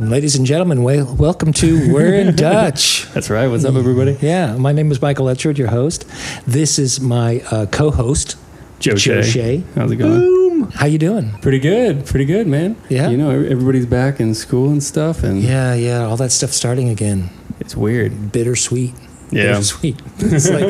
Ladies and gentlemen, wel- welcome to We're in Dutch. That's right. What's up, everybody? Yeah, my name is Michael Etchard, your host. This is my uh, co-host, Joe, Joe Shea. Shea. How's it going? Boom. How you doing? Pretty good. Pretty good, man. Yeah? You know, everybody's back in school and stuff, and Yeah, yeah, all that stuff starting again. it's weird. Bittersweet. Yeah. Bittersweet. It's like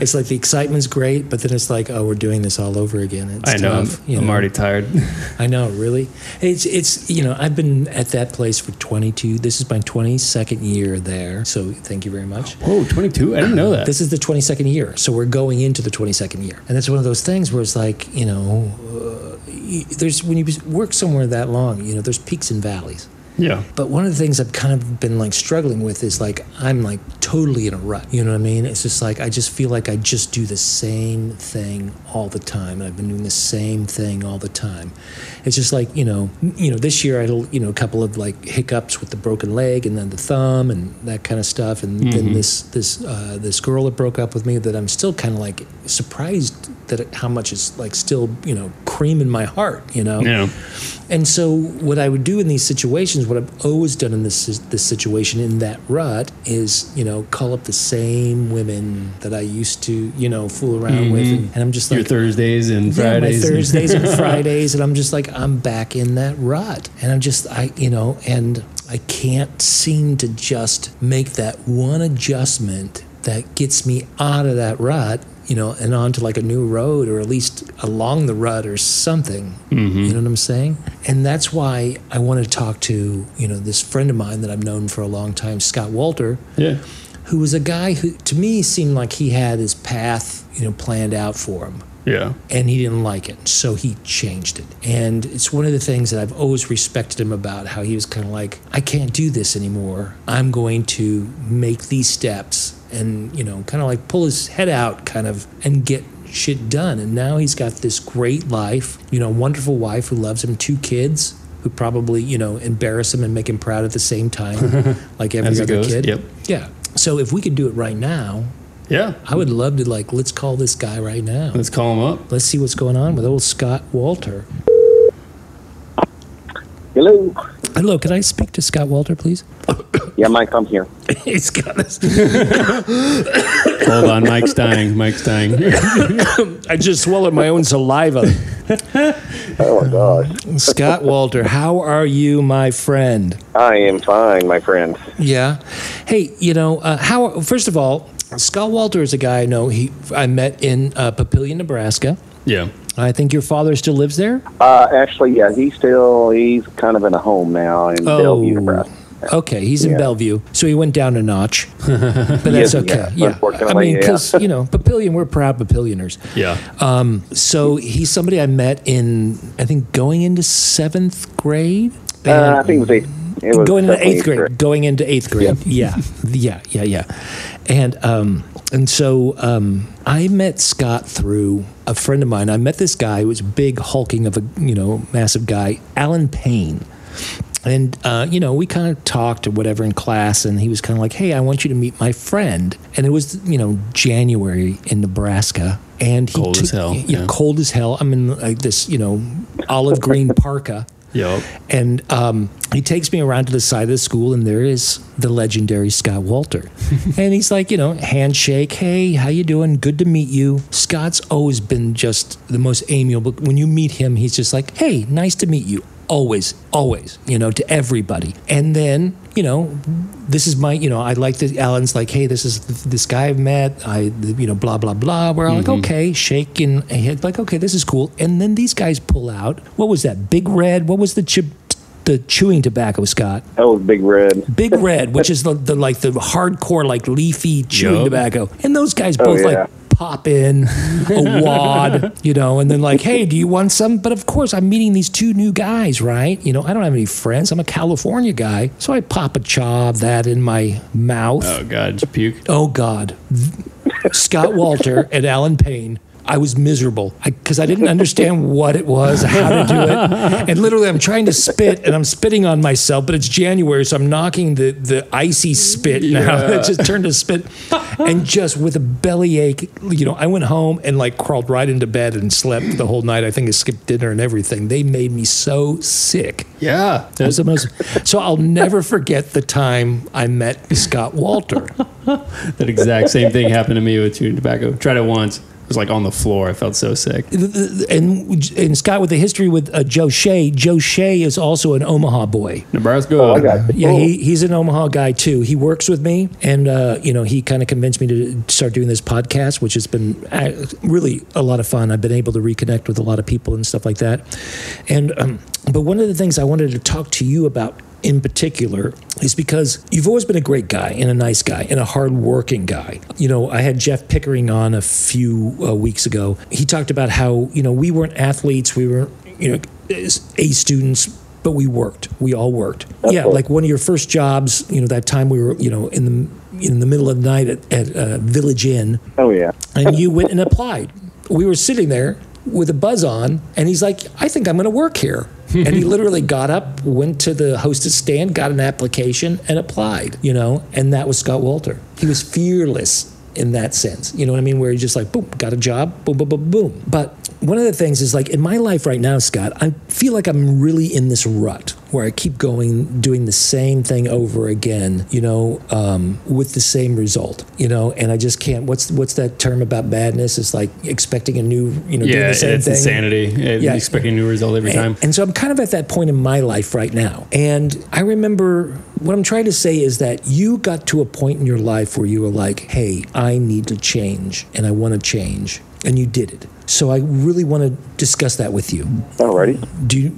it's like the excitement's great, but then it's like, oh, we're doing this all over again. It's I know. tough, I'm, you I'm already tired. I know, really. It's it's you know I've been at that place for 22. This is my 22nd year there. So thank you very much. Whoa, 22? I didn't know that. This is the 22nd year, so we're going into the 22nd year, and that's one of those things where it's like you know, uh, there's when you work somewhere that long, you know, there's peaks and valleys. Yeah. But one of the things I've kind of been like struggling with is like I'm like totally in a rut. You know what I mean? It's just like I just feel like I just do the same thing all the time, and I've been doing the same thing all the time. It's just like you know, you know, this year I had a- you know a couple of like hiccups with the broken leg and then the thumb and that kind of stuff, and then this this uh, this girl that broke up with me that I'm still kind of like surprised that it, how much is like still you know cream in my heart. You know. Yeah. And so, what I would do in these situations, what I've always done in this this situation in that rut, is you know call up the same women that I used to you know fool around mm-hmm. with, and, and I'm just Your like. Thursdays and yeah, my Thursdays and Fridays, and I'm just like I'm back in that rut, and I'm just I you know, and I can't seem to just make that one adjustment that gets me out of that rut, you know, and onto like a new road, or at least along the rut or something. Mm-hmm. You know what I'm saying? And that's why I want to talk to you know this friend of mine that I've known for a long time, Scott Walter yeah. who was a guy who to me seemed like he had his path you know planned out for him Yeah. and he didn't like it so he changed it and it's one of the things that i've always respected him about how he was kind of like i can't do this anymore i'm going to make these steps and you know kind of like pull his head out kind of and get shit done and now he's got this great life you know wonderful wife who loves him two kids who probably you know embarrass him and make him proud at the same time like every other goes. kid Yep. yeah so if we could do it right now Yeah. I would love to like let's call this guy right now. Let's call him up. Let's see what's going on with old Scott Walter. Hello. Hello, can I speak to Scott Walter, please? Yeah, Mike, I'm here. He's got this. Hold on. Mike's dying. Mike's dying. I just swallowed my own saliva. Oh my gosh. Scott Walter, how are you, my friend? I am fine, my friend. Yeah. Hey, you know, uh, how? First of all, Scott Walter is a guy I know. He I met in uh, Papillion, Nebraska. yeah. I think your father still lives there. Uh, actually, yeah, he's still he's kind of in a home now in Bellevue, Nebraska. Okay, he's in Yeah. Bellevue, so he went down a notch, but that's Yes, okay. yeah, Yeah, I unfortunately, mean, yeah. because you know, Papillion, we're proud Papillioners. Yeah. Um, so he's somebody I met in, I think, going into seventh grade. Uh, I think it was eighth. It was going into definitely eighth grade. Going into eighth grade. Yeah, yeah, yeah, yeah. And um, and so um, I met Scott through a friend of mine. I met this guy who was big, hulking of a you know massive guy, Alan Payne. And uh, you know, we kind of talked or whatever in class, and he was kind of like, "Hey, I want you to meet my friend." And it was you know January in Nebraska, and he Cold as hell, Yeah, yeah. cold as hell. I'm in like this you know olive green parka. Yup. And um, he takes me around to the side of the school, and there is the legendary Scott Walter. and he's like, you know, handshake. Hey, how you doing? Good to meet you. Scott's always been just the most amiable. When you meet him, he's just like, hey, nice to meet you. Always, always, you know, to everybody. And then, you know, this is my, you know, I like that Alan's like, hey, this is this guy I've met. I, you know, blah blah blah. We're all like, mm-hmm. okay, shaking head, like, okay, this is cool. And then these guys pull out. What was that? Big Red. What was the chip? The chewing tobacco, Scott. That was Big Red. Big Red, which is the, the like the hardcore like leafy chewing Yup. tobacco, and those guys Oh, both yeah. like pop in a wad, you know, and then like, hey, do you want some? But of course, I'm meeting these two new guys, right? You know, I don't have any friends. I'm a California guy, so I pop a chaw of that in my mouth. Oh God. Puke? Oh God, Scott Walter and Alan Payne I was miserable because I, didn't understand what it was, how to do it. And literally, I'm trying to spit and I'm spitting on myself, but it's January, so I'm knocking the, the icy spit now. Yeah. It just turned to spit. And just with a bellyache, you know, I went home and like crawled right into bed and slept the whole night. I think I skipped dinner and everything. They made me so sick. Yeah. It was the most, so I'll never forget the time I met Scott Walter. That exact same thing happened to me with chewing tobacco. Tried it once. It was like on the floor. I felt so sick. And, and Scott, with the history with uh, Joe Shea, Joe Shea is also an Omaha boy. Nebraska. Oh, I got. Yeah, he, he's an Omaha guy too. He works with me, and uh, you know, he kind of convinced me to start doing this podcast, which has been uh, really a lot of fun. I've been able to reconnect with a lot of people and stuff like that. And um, but one of the things I wanted to talk to you about in particular is because you've always been a great guy and a nice guy and a hardworking guy. You know, I had Jeff Pickering on a few uh, weeks ago. He talked about how you know we weren't athletes, we weren't you know A students, but we worked. We all worked. yeah, like one of your first jobs. You know, that time we were you know in the in the middle of the night at, at uh, Village Inn, Oh yeah. and you went and applied. We were sitting there with a buzz on, and he's like, I think I'm going to work here. and he literally got up, went to the hostess stand, got an application, and applied, you know, and that was Scott Walter. He was fearless in that sense. You know what I mean? Where he just like, boom, got a job, boom, boom, boom, boom. But one of the things is like in my life right now, Scott, I feel like I'm really in this rut where I keep going, doing the same thing over again, you know, um, with the same result, you know, and I just can't. What's what's that term about badness? It's like expecting a new, you know, doing Yeah, the same it's thing. insanity. Yeah, Yeah. Expecting a new result every time. And, and so I'm kind of at that point in my life right now. And I remember what I'm trying to say is that you got to a point in your life where you were like, hey, I need to change and I want to change. And you did it. So I really want to discuss that with you. Alrighty. Do you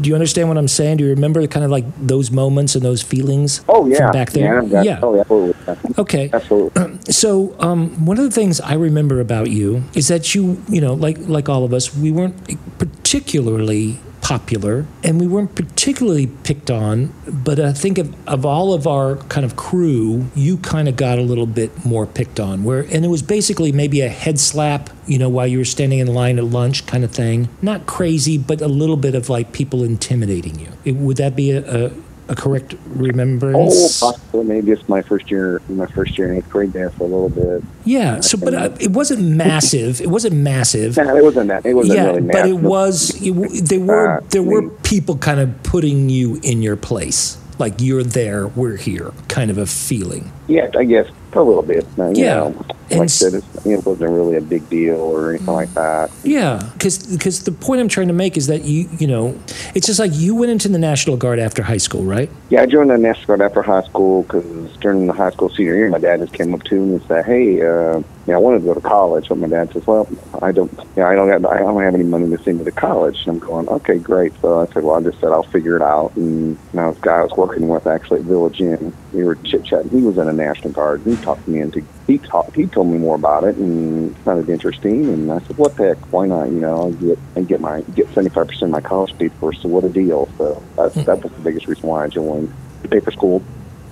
do you understand what I'm saying? Do you remember kind of like those moments and those feelings Oh yeah. back there? Yeah. yeah. Oh, absolutely. Okay. Absolutely. So, um, one of the things I remember about you is that you, you know, like like all of us, we weren't particularly popular and we weren't particularly picked on. But I think of, of all of our kind of crew, you kind of got a little bit more picked on. Where and it was basically maybe a head slap, you know, while you were standing in line at lunch, kind of thing. Not crazy, but a little bit of like people intimidating you. It, would that be a, a, a correct Oh, remembrance? possibly. Maybe it's my first year. My first year in eighth grade there for a little bit. Yeah. So, but uh, it wasn't massive. It wasn't massive. It wasn't that. It wasn't Yeah, really but it was. It, there were Uh, there were people kind of putting you in your place, like you're there, we're here, kind of a feeling. Yeah, I guess a little bit. Uh, you Yeah. know, And like I said, it wasn't really a big deal or anything like that. Yeah, because the point I'm trying to make is that you you know, it's just like you went into the National Guard after high school, right? Yeah, I joined the National Guard after high school because during the high school senior year, my dad just came up to me and said, "Hey, uh, yeah, I wanted to go to college." But my dad says, "Well, I don't, yeah, I don't have, I don't have any money to send me to college." And I'm going, "Okay, great." So I said, "Well, I just said I'll figure it out." And now this guy I was working with actually at Village Inn, we were chit chatting. He was in the National Guard. He talked me into. He talked. He told me more about it and it sounded interesting. And I said, "What the heck? Why not? You know, I'll get and get my get 75 percent of my college paid for. So what a deal!" So that's, hmm. that was the biggest reason why I joined the paper school.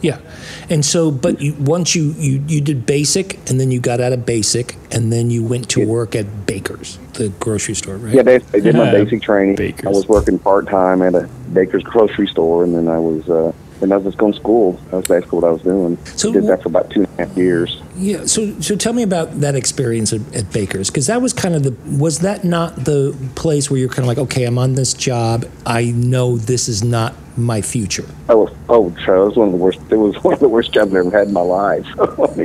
Yeah, and so but you, once you, you you did basic, and then you got out of basic, and then you went to Yeah. work at Baker's, the grocery store, right? Yeah, they, they did my Yeah, basic training. Baker's. I was working part time at a Baker's grocery store, and then I was uh, and I was just going to school. That was basically what I was doing. So did that for about two and a half years. Yeah. So, so tell me about that experience at, at Baker's because that was kind of the was that not the place where you're kind of like, okay, I'm on this job. I know this is not my future. I was oh, so it was one of the worst. It was one of the worst jobs I've ever had in my life. was,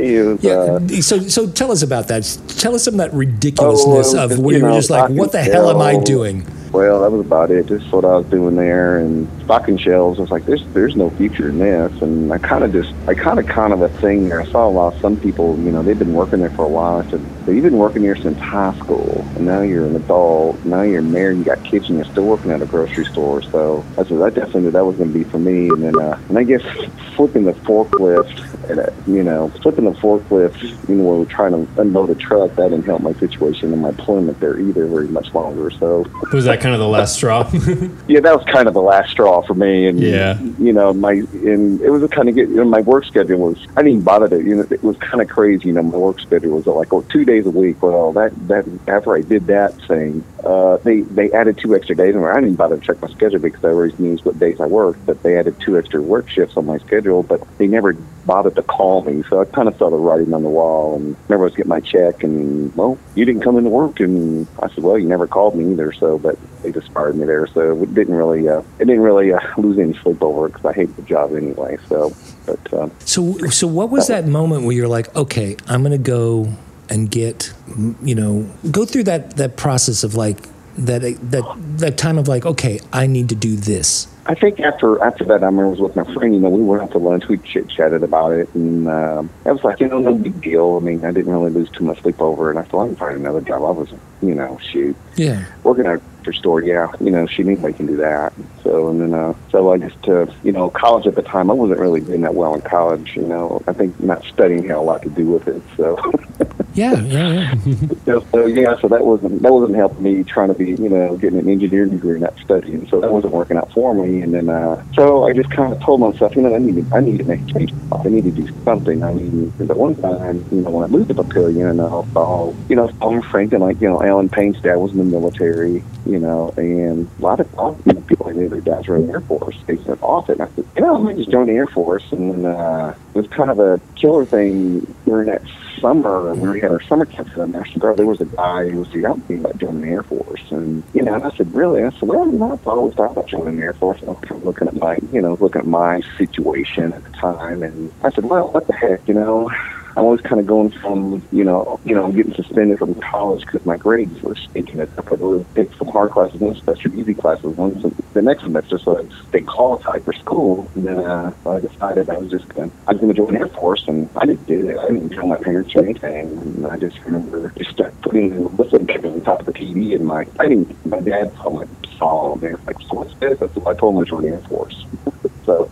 Yeah. uh, so, so tell us about that. Tell us some of that ridiculousness Oh, of where you were just like, I what the hell am I doing? Well, that was about it. Just what I was doing there, and stocking shelves. I was like, "There's, there's no future in this." And I kind of just, I kind of, kind of a thing there. I saw a lot of some people, you know, they've been working there for a while. I said, "So you've been working here since high school, and now you're an adult. Now you're married. You got kids, and you're still working at a grocery store." So I said, "I definitely knew that was going to be for me." And then, uh, and I guess flipping the forklift And, uh, you know, flipping the forklift, you know, when we're trying to unload a truck, that didn't help my situation and my employment there either very much longer. So, Was that kind of the last straw? yeah, that was kind of the last straw for me. And, Yeah. you know, my, and it was a kind of get, you know, my work schedule was, I didn't even bother to, you know, it was kind of crazy. You know, my work schedule was like, oh, two days a week. Well, that, that, after I did that thing, uh, they, they added two extra days. And I didn't even bother to check my schedule because I always knew what days I worked, but they added two extra work shifts on my schedule, but they never bothered to call me. So I kind of saw the writing on the wall and remember was getting my check and, well, you didn't come into work. And I said, well, you never called me either. So, but they just fired me there. So it didn't really, uh, it didn't really uh, lose any sleep over it because I hate the job anyway. So, but, uh, So, so what was that moment where you're like, okay, I'm to go and get, you know, go through that that process of like that that that time of like, okay, I need to do this. I think after after that, I remember I was with my friend. You know, we went out to lunch. We chit chatted about it, and uh, I was like, you know, no big deal. I mean, I didn't really lose too much sleep over it. And I thought I can find another job. I was, you know, shoot, Yeah. working at a store. Yeah, you know, shoot, anybody can do that. So and then, uh, so I just, uh, you know, college at the time, I wasn't really doing that well in college. You know, I think not studying had a lot to do with it. So. Yeah, yeah, yeah. Yeah, so yeah, so that wasn't that wasn't helping me trying to be, you know, getting an engineering degree, not studying. So that wasn't working out for me. And then, uh, so I just kind of told myself, you know, I need to, I need to make change. I need to do something. I mean, because at one time, you know, when I moved to Papillion, and I saw, you know, saw Frank and like, you know, Alan Payne's dad was in the military, you know, and a lot of you people I knew their dads were in the Air Force. They said off it. And I said, you know, I just join the Air Force. And uh, it was kind of a killer thing during that summer when we had our summer camp for the National Guard. There was a guy who was out thinking about joining the Air Force, and you know, and I said, really? I said, well, you know, I've always thought about joining the Air Force. And I was kind of looking at my, you know, looking at my situation at the time, and I said, well, what the heck, you know. I'm always kind of going from, you know, you know, getting suspended from college because my grades were stinking. I put a pick some hard classes one semester, easy classes one sem- the next semester, so I stay qualified for school. And then uh, I decided I was just gonna I was to join the Air Force, and I didn't do it. I didn't tell my parents or anything. And I just remember just start putting the listen tape on top of the TV, and my, I didn't, my dad saw my saw were like, so what's this? I said, I told him to join the Air Force. so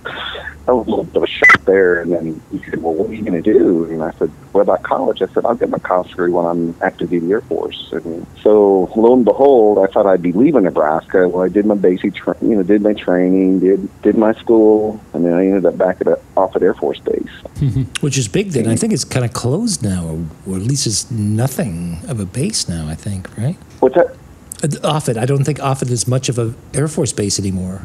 that was a little bit of a shock there. And then he said, well, what are you going to do? And I said, what about college? I said, I'll get my college degree when I'm active duty Air Force. And so lo and behold, I thought I'd be leaving Nebraska. Well, I did my basic, tra- you know, did my training, did did my school, and then I ended up back at a, Offutt Air Force Base. Which is big then. I think it's kind of closed now, or, or at least it's nothing of a base now, I think, right? What's that? Uh, Offutt, I don't think Offutt is much of a Air Force base anymore.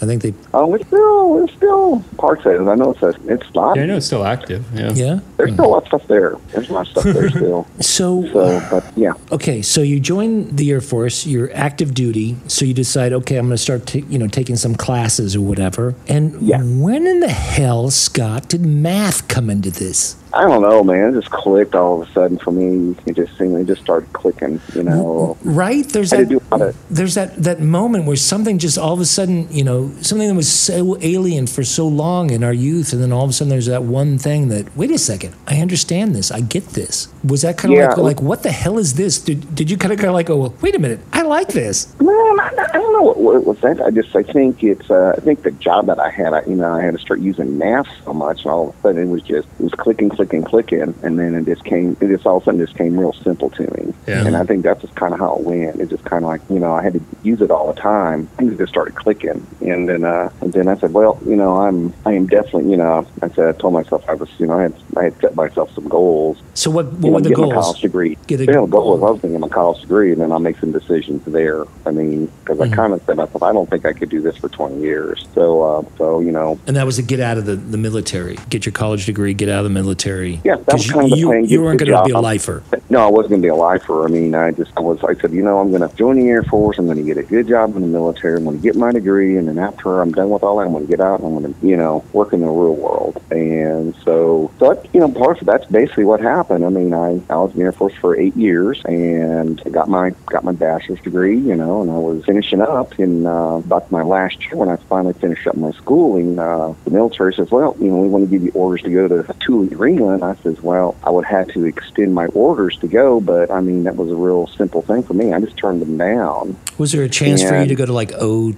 I think they, um, Oh, it's still, it's still parts of it. I know it's a, it's not. yeah, I know it's still active. Yeah. yeah. There's still a lot of stuff there. There's a lot of stuff there still. So, So, but yeah. okay, so you join the Air Force, you're active duty, so you decide, okay, I'm going to start, ta- you know, taking some classes or whatever. And Yeah. when in the hell, Scott, did math come into this? I don't know, man. It just clicked all of a sudden for me. It just seemed it just started clicking, you know. Right? There's that. did do a lot of- There's that that moment where something just all of a sudden, you know, something that was so alien for so long in our youth, and then all of a sudden there's that one thing that. Wait a second, I understand this. I get this. Was that kind of Yeah. like like what the hell is this? Did did you kind of kind of like, oh, well, wait a minute, I like this. I don't know what, what was that. I just I think it's uh, I think the job that I had, I, you know, I had to start using math so much, and all of a sudden it was just it was clicking, clicking, clicking, and then it just came. It just all of a sudden just came real simple to me. Yeah. And I think that's just kind of how it went. It just kind of like you know I had to use it all the time. Things just started clicking, and then uh, and then I said, well, you know, I'm I am definitely you know I said I told myself I was you know I had I had set myself some goals. So what You what know, were the goals? college degree. Get a- yeah, the goal was I was thinking my college degree, and then I'll make some decisions there. I mean, because Mm-hmm. I kind of said myself, I don't think I could do this for 20 years. So, uh, so you know, And that was to get out of the, the military, get your college degree, get out of the military. Yeah, that was you, kind of the you, plan, you get weren't going to be a lifer. no, I wasn't going to be a lifer. I mean, I just I was. I said, you know, I'm going to join the Air Force. I'm going to get a good job in the military. I'm going to get my degree, and then after I'm done with all that, I'm going to get out and I'm going to, you know, work in the real world. And so, so that, you know, part of that's basically what happened. I mean, I I was in the Air Force for eight years and I got my got my bachelor's degree, you know, and I was finishing up in uh, about my last year when I finally finished up my schooling. Uh, the military says, well, you know, we want to give you orders to go to a Thule Arena, and I says, well, I would have to extend my orders to go, but I mean that was a real simple thing for me. I just turned them down. Was there a chance for you to go to like o,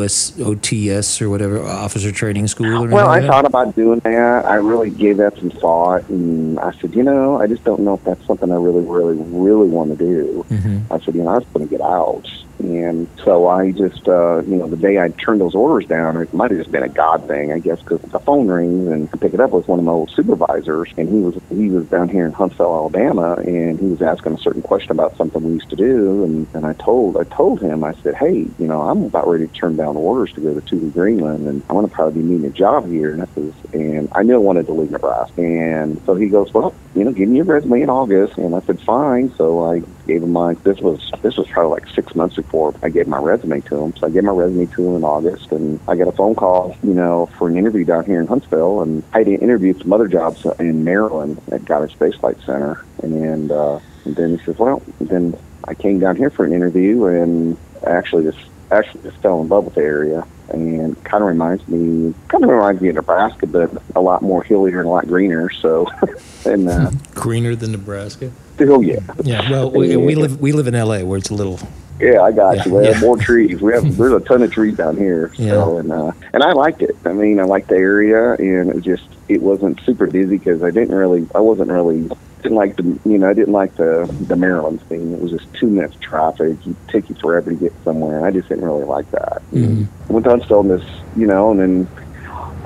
OS, OTS or whatever, officer training school? Or Well, I thought about doing that. I really gave that some thought, and I said, you know, I just don't know if that's something I really, really, really want to do. Mhm. I said, you know, I was going to get out. And so I just, uh, you know, the day I turned those orders down, it might have just been a God thing, I guess, because the phone rings and I pick it up with one of my old supervisors, and he was he was down here in Huntsville, Alabama, and he was asking a certain question about something we used to do, and, and I told I told him, I said, hey, you know, I'm about ready to turn down orders to go to Thule, Greenland, and I want to probably be needing a job here, and I says, and I knew I wanted to leave Nebraska, and so he goes, well, you know, give me your resume in August, and I said, fine. So I gave him my. This was this was probably like six months before I gave my resume to him. So I gave my resume to him in August, and I got a phone call, you know, for an interview down here in Huntsville, and I had interviewed some other jobs in Maryland at Goddard Space Flight Center, and, uh, and then he says, well, then I came down here for an interview, and actually just actually just fell in love with the area. And kind of reminds me, kind of reminds me of Nebraska, but a lot more hillier and a lot greener. So, and uh, Greener than Nebraska. oh yeah, Yeah. Well, we, we live we live in L.A. where it's a little. Yeah, I got Yeah, you. We yeah. have more trees. We have there's a ton of trees down here. So, Yeah. and uh, and I liked it. I mean, I liked the area, and it was just it wasn't super busy because I didn't really, I wasn't really didn't like the you know I didn't like the the Maryland thing. It was just too much traffic. It take you forever to get somewhere, and I just didn't really like that. Mhm. I went to Huntsville this, you know, and then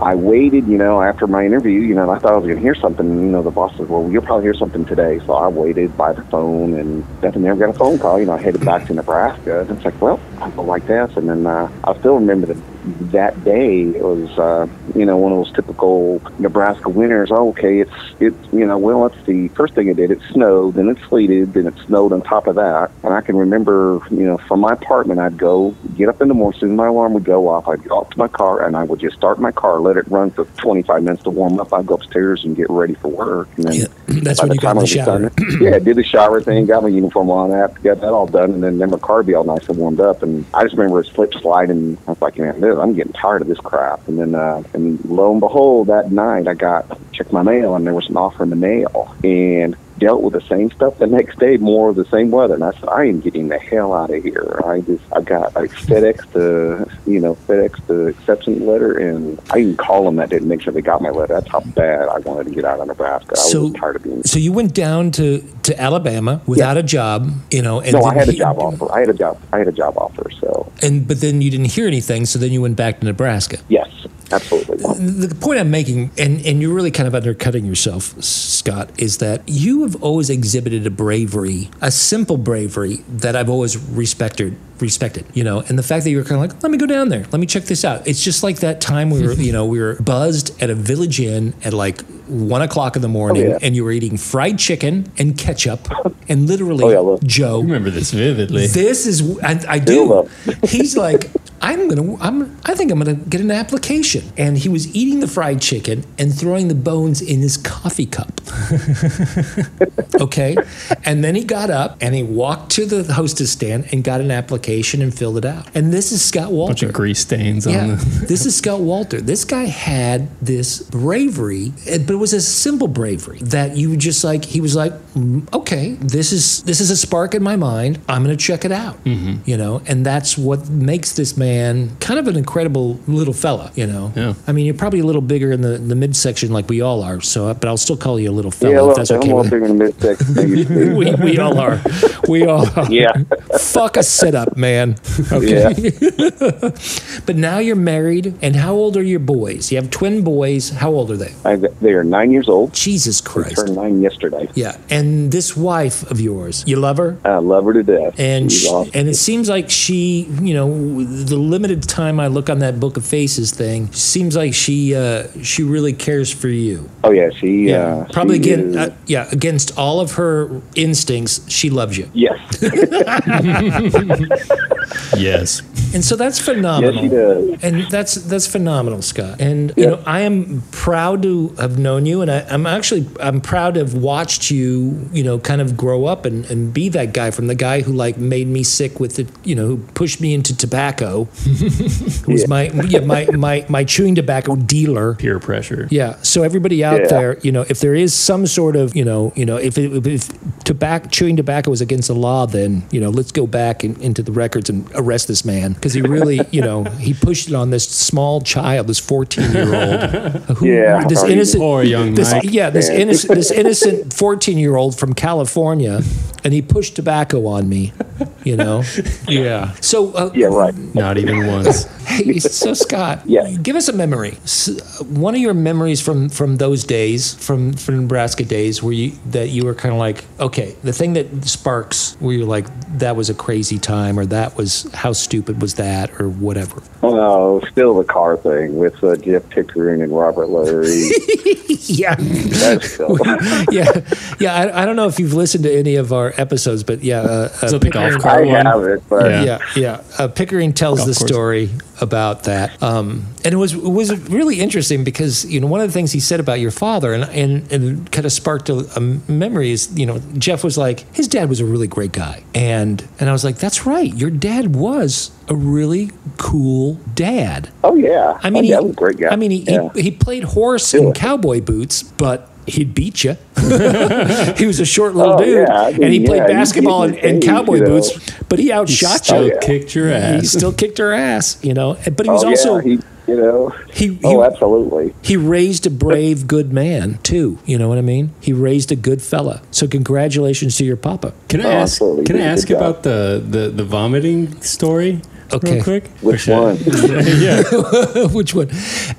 I waited, you know, after my interview, you know, I thought I was going to hear something. You know, the boss said, well, you'll probably hear something today. So I waited by the phone and nothing, never got a phone call. You know, I headed back to Nebraska. And it's like, well, I'll go like this. And then uh, I still remember that that day it was, uh, you know, one of those typical Nebraska winters. Oh, okay, it's, it's, you know, well, let's see. First thing it did, it snowed, then it sleeted, then it snowed on top of that. And I can remember, you know, from my apartment, I'd go get up in the morning, soon as my alarm would go off, I'd go up to my car and I would just start my car, let it run for 25 minutes to warm up. I'd go upstairs and get ready for work. And then Yeah, that's when you got the shower. done- yeah, did the shower thing, got my uniform on, I got that all done, and then, then my car would be all nice and warmed up. And I just remember it slip sliding. I was like, man, this, I'm getting tired of this crap. And then, uh, and lo and behold, that night I got checked my mail, and there was an offer in the mail, and dealt with the same stuff the next day, more of the same weather. And I said, I am getting the hell out of here. I just, I got like FedEx to, you know, FedEx uh, the acceptance letter, and I even called them that didn't make sure they got my letter. That's how bad I wanted to get out of Nebraska. I So- was tired of being. So you went down to, to Alabama without a job, you know, and No, I had a he- job offer. I had a job. I had a job offer. So and but then you didn't hear anything, so then you went back to Nebraska. yes, absolutely. The point I'm making, and, and you're really kind of undercutting yourself, Scott, is that you have always exhibited a bravery, a simple bravery that I've always respected. Respected, you know, and the fact that you're kind of like, let me go down there, let me check this out. It's just like that time we were, you know, we were buzzed at a village inn at like one o'clock in the morning, Oh, yeah. and you were eating fried chicken and ketchup, and literally, Oh, yeah, look. Joe, I remember this vividly. this is I, I do. He's like, I'm gonna, I'm, I think I'm gonna get an application. And he was eating the fried chicken and throwing the bones in his coffee cup. okay, and then he got up and he walked to the hostess stand and got an application and filled it out. And this is Scott Walter. Bunch of grease stains on Yeah, the. this is Scott Walter. This guy had this bravery, eh, but it was a simple bravery that you just like. He was like, "Mm, "Okay, this is this is a spark in my mind. I'm going to check it out." Mm-hmm. You know, and that's what makes this man kind of an incredible little fella. You know, Yeah. I mean, you're probably a little bigger in the, the midsection like we all are. So, but I'll still call you a little fella yeah, if that's I'm okay. more with bigger in the midsection than you see. we, we all are. We all are. Yeah. Fuck a sit up, man. Okay. but now you're married, and how old are your boys? You have twin boys. How old are they? I, they are nine years old. Jesus They Christ. turned nine yesterday. Yeah. And this wife of yours, you love her? I love her to death. And she, awesome. and it seems like she, you know, the limited time I look on that Book of Faces thing, seems like she uh, she really cares for you. oh yeah, she. Uh, Probably she again, uh, yeah, against all of her instincts, she loves you. yes. Yes. And so that's Yes, phenomenal. she does. And that's that's phenomenal, Scott. And you Yeah. know, I am proud to have known you, and I, I'm actually I'm proud to have watched you, you know, kind of grow up and, and be that guy from the guy who like made me sick with the, you know, who pushed me into tobacco, who was my yeah my, my my chewing tobacco dealer. Peer pressure. Yeah. So everybody out Yeah. there, you know, if there is some sort of, you know, you know, if it, if tobacco chewing tobacco is against the law, then you know, let's go back in, into the records and arrest this man because he really, you know, he pushed it on this small child, this fourteen year old, who Yeah. this innocent, Poor young this, Mike. yeah, this Yeah. innocent, this innocent fourteen year old from California, and he pushed tobacco on me, you know, yeah. So uh, Yeah, right. Not even once. Hey, so Scott, Yeah. give us a memory. One of your memories from from those days, from from Nebraska days, where you that you were kind of like, okay, the thing that sparks, where you're like, that was a crazy time, or that was how stupid was that, or whatever. Oh, no, still the car thing with uh, Jeff Pickering and Robert Lurie. yeah, That's still. yeah, yeah. I, I don't know if you've listened to any of our episodes, but yeah, uh, uh, Is it the golf Pickering- cart I one? have it, but Yeah. yeah, yeah. Uh, Pickering tells Golf the course. story about that, um, and it was it was really interesting because you know one of the things he said about your father and and, and kind of sparked a, a memory is you know Jeff was like his dad was a really great guy, and and I was like that's right, your dad was a really cool dad. oh yeah, I mean, oh, he, yeah, was a great guy. I mean, he, yeah. he, he played horse in Yeah. cowboy boots, but he'd beat you. he was a short little Oh, dude, yeah, I mean, and he played yeah, you basketball get in, in in cowboy you know. boots, but he outshot Still you. yeah. kicked your ass. He still kicked her ass, you know. But he was oh, also yeah, he, you know. he, he, oh, absolutely. he raised a brave, good man too. You know what I mean? He raised a good fella. So congratulations to your papa. Can I Oh, ask? absolutely. Can I He did a ask about the, the the vomiting story? Okay. Real quick. Which Or one? yeah. Which one?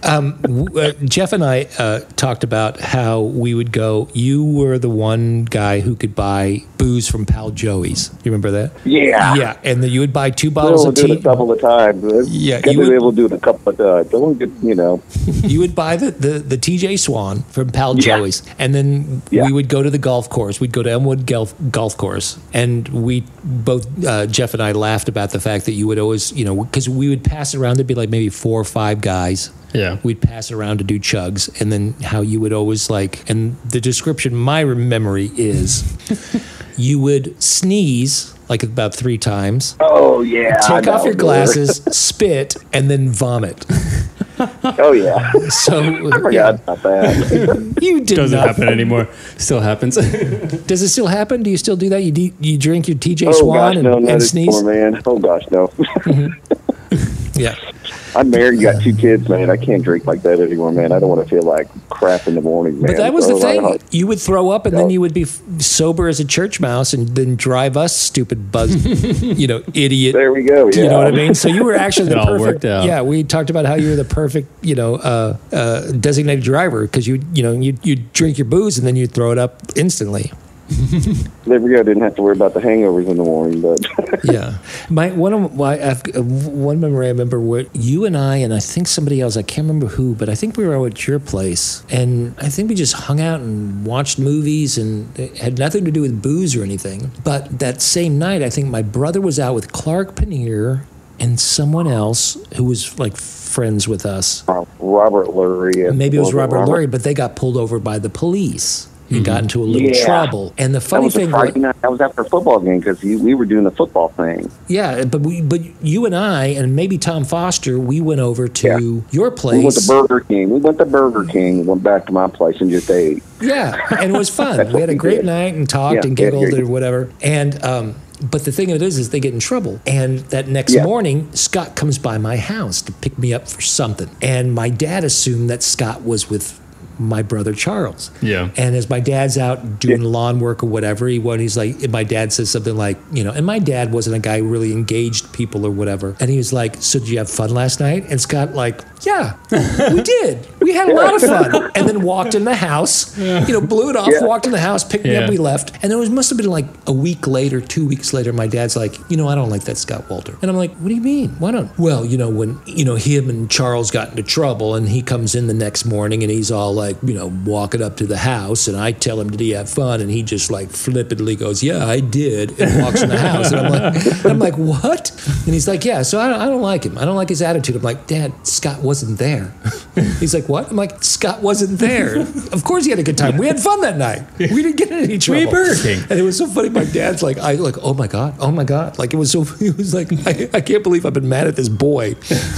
Um, uh, Jeff and I uh, talked about how we would go. You were the one guy who could buy booze from Pal Joey's. You remember that? Yeah. Yeah, and then you would buy two bottles of do it a couple of times. Yeah, you would- be able to do it a couple of times. Don't get, you know. You would buy the, the, the TJ Swann from Pal Yeah. Joey's, and then Yeah. we would go to the golf course. We'd go to Elmwood Golf, golf Course, and we both uh, Jeff and I laughed about the fact that you would always, you know, because we would pass around. There'd be like maybe four or five guys. Yeah. We'd pass it around to do chugs, and then how you would always like, and the description, my memory is, you would sneeze like about three times, Oh yeah. Take off your glasses, spit, and then vomit. Oh yeah. So I forgot about that. You did Doesn't not. happen anymore. Still happens. Does it still happen? Do you still do that? You do, you drink your TJ oh Swann gosh, and, no, not and sneeze? anymore, man. Oh gosh, no. Mm-hmm. Yeah. I'm married, You got two kids, man. I can't drink like that anymore, man. I don't want to feel like crap in the morning, man. But that was the So, I- thing. You would throw up and then you would be f- sober as a church mouse and then drive us stupid buzz, you know, idiot. There we go. Yeah. You know what I mean? So you were actually It the all perfect. worked out. Yeah, we talked about how you were the perfect, you know, uh, uh, designated driver because you, you know, you you drink your booze and then you throw it up instantly. There we go. Didn't have to worry about the hangovers in the morning, but yeah, my one of my I've, uh, one memory I remember where you and I and I think somebody else I can't remember who, but I think we were out at your place and I think we just hung out and watched movies and it had nothing to do with booze or anything. But that same night, I think my brother was out with Clark Paneer and someone else who was like friends with us. Robert Lurie. Maybe it was was Robert Lurie, but they got pulled over by the police. And got into a little Yeah. trouble. And the funny was thing, night. That was after a football game because we were doing the football thing. Yeah, but we, but you and I, and maybe Tom Foster, we went over to Yeah. your place. We went to. Burger King. We went to Burger King. Went back to my place and just ate. yeah, and it was fun. We had a great did. night and talked Yeah, and giggled or whatever. And um, but the thing of it is, is they get in trouble. And that next Yeah. morning, Scott comes by my house to pick me up for something, and my dad assumed that Scott was with my brother Charles. Yeah. And as my dad's out doing lawn work or whatever, he when he's like, my dad says something like, you know, and my dad wasn't a guy who really engaged people or whatever. And he was like, "So did you have fun last night?" And Scott like, "Yeah, we did." We had a lot of fun, and then walked in the house. You know, blew it off. Yeah. Walked in the house, picked me Yeah. up, we left, and it was must have been like a week later, two weeks later. My dad's like, you know, I don't like that Scott Walter, and I'm like, what do you mean? Why don't? Well, you know, when you know him and Charles got into trouble, and he comes in the next morning, and he's all like, you know, walking up to the house, and I tell him, did he have fun? And he just like flippantly goes, yeah, I did, and walks in the house, and I'm like, I'm like, what? And he's like, yeah. So I don't, I don't like him. I don't like his attitude. I'm like, Dad, Scott wasn't there. He's like, what? I'm like, Scott wasn't there. Of course he had a good time. We had fun that night. We didn't get in any trouble. ate Burger King. And it was so funny. My dad's like, I like, oh my god, oh my god. Like it was so. He was like, I, I can't believe I've been mad at this boy,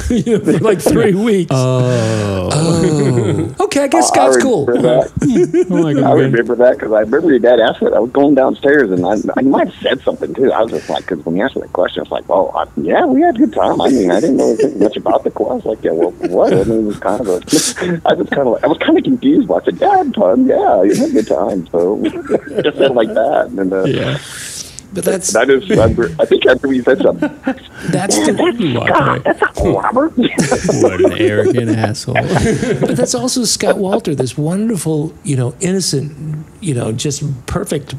you know, for like three oh. weeks. Oh. Okay, I guess I Scott's cool. remember that. Oh my I remember that because I remember your dad asked it. I was going downstairs and I, I might have said something too. I was just like, because when he asked that question, I was like, well, I, yeah, we had a good time. I mean, I didn't know anything much about the class. Like, yeah, well, what? I mean, it was kind of a, I was kind of, like, I was kind of confused. But I said, yeah, I had fun. Yeah, you had a good time. So just said like that. And uh, Yeah. But that's I just, I think after you said something, that's the, You walked that's not Robert. What an arrogant asshole. but that's also Scott Walter, this wonderful, you know, innocent, you know, just perfect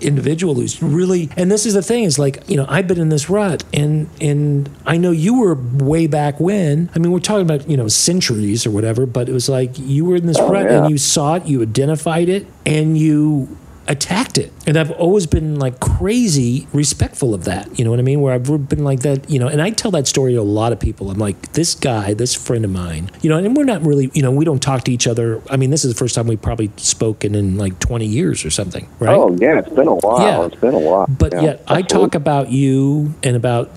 individual who's really. And this is the thing is like, you know, I've been in this rut, and and I know you were way back when. I mean, we're talking about you know centuries or whatever, but it was like you were in this Oh, rut yeah. and you saw it, you identified it, and you attacked it. And I've always been like crazy respectful of that. You know what I mean? Where I've been like that, you know, and I tell that story to a lot of people. I'm like, this guy, this friend of mine, you know, and we're not really, you know, we don't talk to each other. I mean, this is the first time we've probably spoken in like 20 years or something, right? Oh yeah, it's been a while. Yeah. It's been a while. But Yeah, yet, I talk about you and about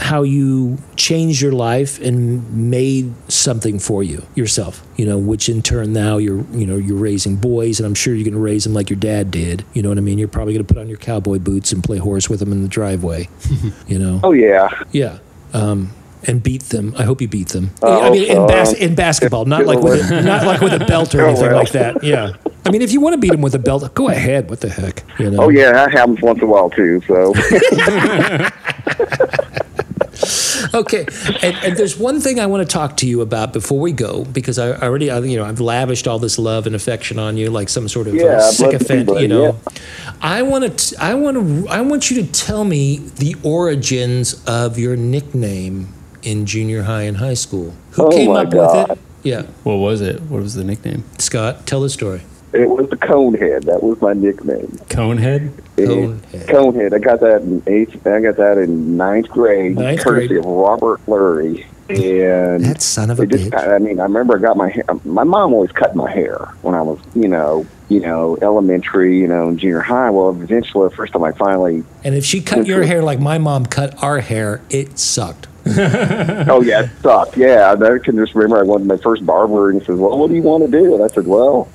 how you changed your life and made something for you yourself. You know, which in turn now you're, you know, you're raising boys, and I'm sure you're going to raise them like your dad did. You know what I mean? You're probably going to put on your cowboy boots and play horse with them in the driveway. you know, Oh yeah. yeah. Um, and beat them. I hope you beat them. I I mean, in, bas- in basketball, not like with a, not like with a belt or Oh, anything like that. Yeah. I mean, if you want to beat them with a belt, go ahead. What the heck? You know? Oh yeah, that happens once in a while too. So Okay, and, and there's one thing I want to talk to you about before we go because I already, I, you know, I've lavished all this love and affection on you like some sort of Yeah, uh, I'd love to sycophant, you know. yeah. I want to, I want to, I want you to tell me the origins of your nickname in junior high and high school. Who Oh, came my up with it? Yeah, What was it? What was the nickname? Scott, tell the story. It was the Conehead. That was my nickname. Conehead? And Conehead. Conehead. I got that in eighth. I got that in ninth grade, Ninth courtesy grade. of Robert Lurie. And That son of a just, bitch. I mean, I remember I got my hair. My mom always cut my hair when I was, you know, you know, elementary, you know, junior high. Well, eventually, the first time I finally, And if she cut your hair like my mom cut our hair, it sucked. oh yeah, it sucked. Yeah, I can just remember I went to my first barber and he says, "Well, what do you want to do?" And I said, "Well,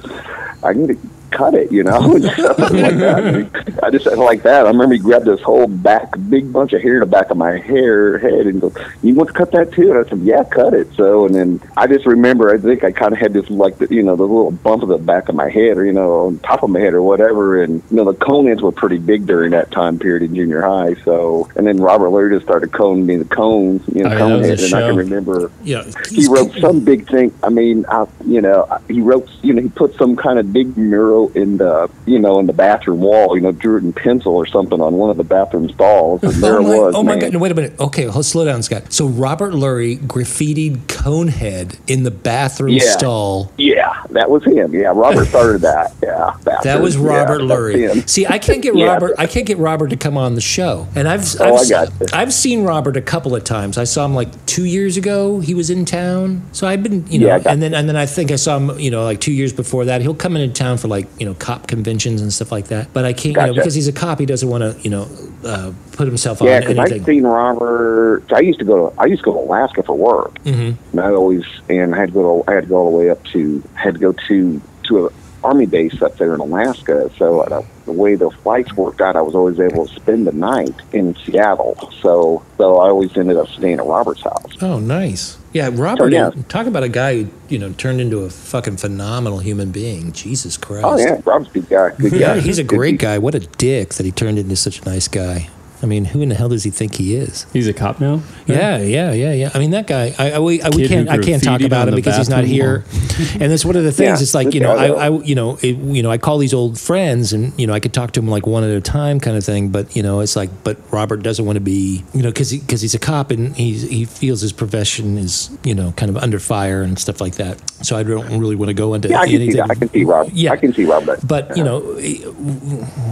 I need to cut it," you know, and stuff like that. I just said like that. I remember he grabbed this whole back, big bunch of hair in the back of my hair head and goes, "You want to cut that too?" And I said, "Yeah, cut it." So, and then I just remember, I think I kind of had this like, the, you know, the little bump of the back of my head, or you know, on top of my head, or whatever. And you know, the cone were pretty big during that time period in junior high. So, and then Robert Lurie just started coning me the cones, you know, Oh, cone that was a heads, and I can remember Yeah, he wrote some big thing. I mean, I, you know, he wrote, you know, he put some kind of big mural in the, you know, in the bathroom wall. You know, drew it in pencil or something on one of the bathroom stalls, and there oh it my, was. oh my man. god! No, wait a minute. Okay, hold, slow down, Scott. So Robert Lurie graffitied Conehead in the bathroom Yeah. stall. Yeah, that was him. Yeah, Robert started that. Yeah, That was Robert that's Lurie. See, I can't get Yeah. Robert. I can't get Robert to come on the show. And I've Oh, I've, I got. I've seen Robert a couple of times. I saw him like two years ago. He was in town, so I've been you know. Yeah, and then and then I think I saw him you know like two years before that. He'll come into town for like you know cop conventions and stuff like that. But I can't you know because he's a cop. He doesn't want to you know uh, put himself Yeah, on because anything. I've seen Robert. I used to go to I used to go to Alaska for work, Mhm. and I always and I had to go. To, I had to go all the way up to had to go to to a army base up there in Alaska. So uh, the way the flights worked out, I was always able to spend the night in Seattle. So so I always ended up staying at Robert's house. Oh, nice. Yeah, Robert. yeah. Talk about a guy who you know turned into a fucking phenomenal human being. Jesus Christ. Oh yeah, Robert's a good guy. Good Yeah, he's a great guy. What a dick that he turned into such a nice guy. I mean, who in the hell does he think he is? He's a cop now. Yeah, yeah, yeah, yeah. I mean, that guy. I, I, we, I, we can't. I can't talk about him because he's not here. and that's one of the things. Yeah, it's like you know, I. I, you know, it, you know, I call these old friends, and you know, I could talk to him like one at a time, kind of thing. But you know, it's like, but Robert doesn't want to be, you know, because because he's a cop and he's he feels his profession is, you know, kind of under fire and stuff like that. So I don't really want to go into Yeah, I can see anything. that. I can see Rob. Yeah. I can see Rob. That. But you know,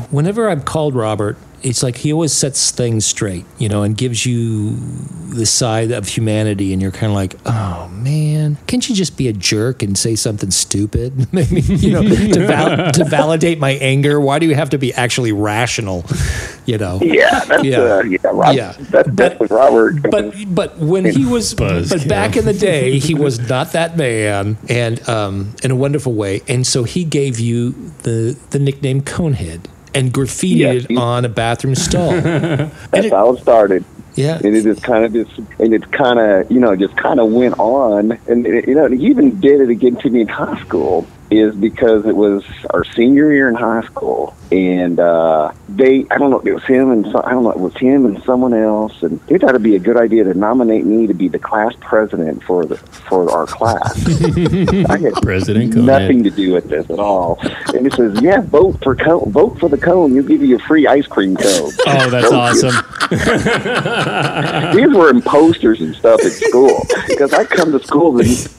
whenever I've called Robert, it's like he always sets things straight, you know, and gives you the side of humanity, and you're kind of like, oh man, can't you just be a jerk and say something stupid, maybe, you know, to val- to validate my anger? Why do you have to be actually rational, you know? yeah, that's Yeah. Uh, yeah, Rob, Yeah. That's But- definitely Robert. But but when he was Buzzkill. but back in the day, he was not that man, and um, in a wonderful way. And so he gave you the the nickname Conehead and graffitied it on a bathroom stall. that's how it started. yeah, and it just kind of just and it kind of you know just kind of went on and it, you know he even did it again to me in high school is because it was our senior year in high school and uh they i don't know it was him and so, i don't know it was him and someone else and they thought it'd be a good idea to nominate me to be the class president for the for our class. I had President nothing to do with this at all. And it says yeah vote for cone vote for the cone. You'll give you a free ice cream cone. Oh, that's awesome. these were in posters and stuff at school because I come to school and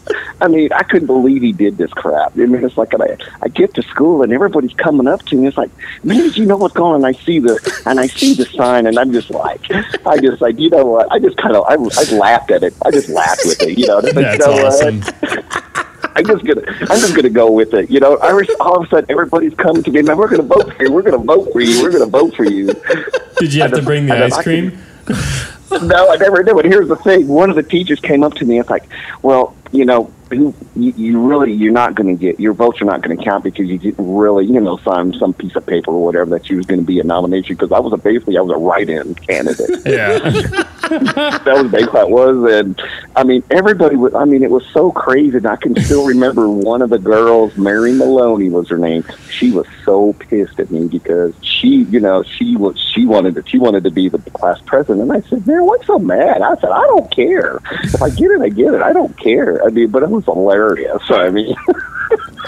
I mean I couldn't believe he did this crap. I mean it's like I, I get to school and everybody's coming up to me. It's like, man, did you know what's going on? And I see the and I see the sign and I'm just like, I just like you know what? I just kind of I, I laughed at it. I just laughed with it. You know, It's like, That's you know what? awesome. I'm just gonna I'm just gonna go with it. You know, I was, all of a sudden everybody's coming to me. Man, we're gonna vote for you. We're gonna vote for you. We're gonna vote for you. Did you have to bring the don't- ice I can- cream? No, I never did. But here's the thing: one of the teachers came up to me. It's like, well, you know, you, you really you're not going to get your votes are not going to count because you didn't really, you know, sign some piece of paper or whatever that you was going to be a nomination. Because I was a basically I was a write-in candidate. Yeah. that was basically it was, and I mean everybody was. I mean it was so crazy. And I can still remember one of the girls, Mary Maloney was her name. She was so pissed at me because she, you know, she was she wanted to she wanted to be the class president. And I said, man, what's so mad? I said, I don't care. If I get it, I get it. I don't care. I mean, but it was hilarious. I mean,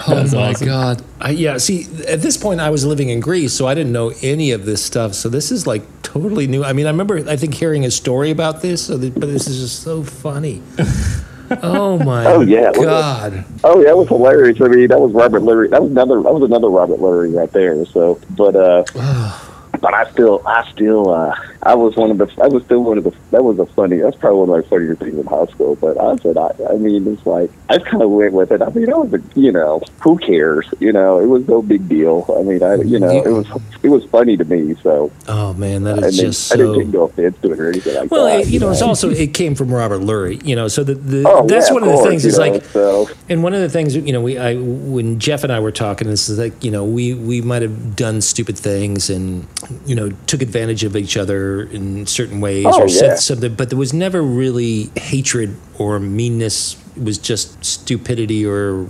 Oh my awesome. god! I, yeah, see, at this point, I was living in Greece, so I didn't know any of this stuff. So this is like totally new. I mean, I remember, I think, hearing a story about this, so that, but this is just so funny. Oh my Oh, yeah, it was- god! oh yeah, it was hilarious. I mean, that was Robert Lurie. That was another. That was another Robert Lurie right there. So, but uh. but I still, I still, uh, I was one of the, I was still one of the, that was a funny, that's probably one of my funnier things in high school. But I said, I, I mean, it's like, I just kind of went with it. I mean, I was, a, you know, who cares? You know, it was no big deal. I mean, I, you know, it was, it was funny to me. So, Oh man, that is I mean, just I didn't take so. no offense to it or anything like Well, that. it, you know, it's also it came from Robert Lurie, you know. So the, the oh, that's yeah, one of the course, things is know, like so. And one of the things, you know, we I when Jeff and I were talking, this is like, you know, we we might have done stupid things and you know took advantage of each other in certain ways Oh, or yeah. said something, but there was never really hatred or meanness. It was just stupidity or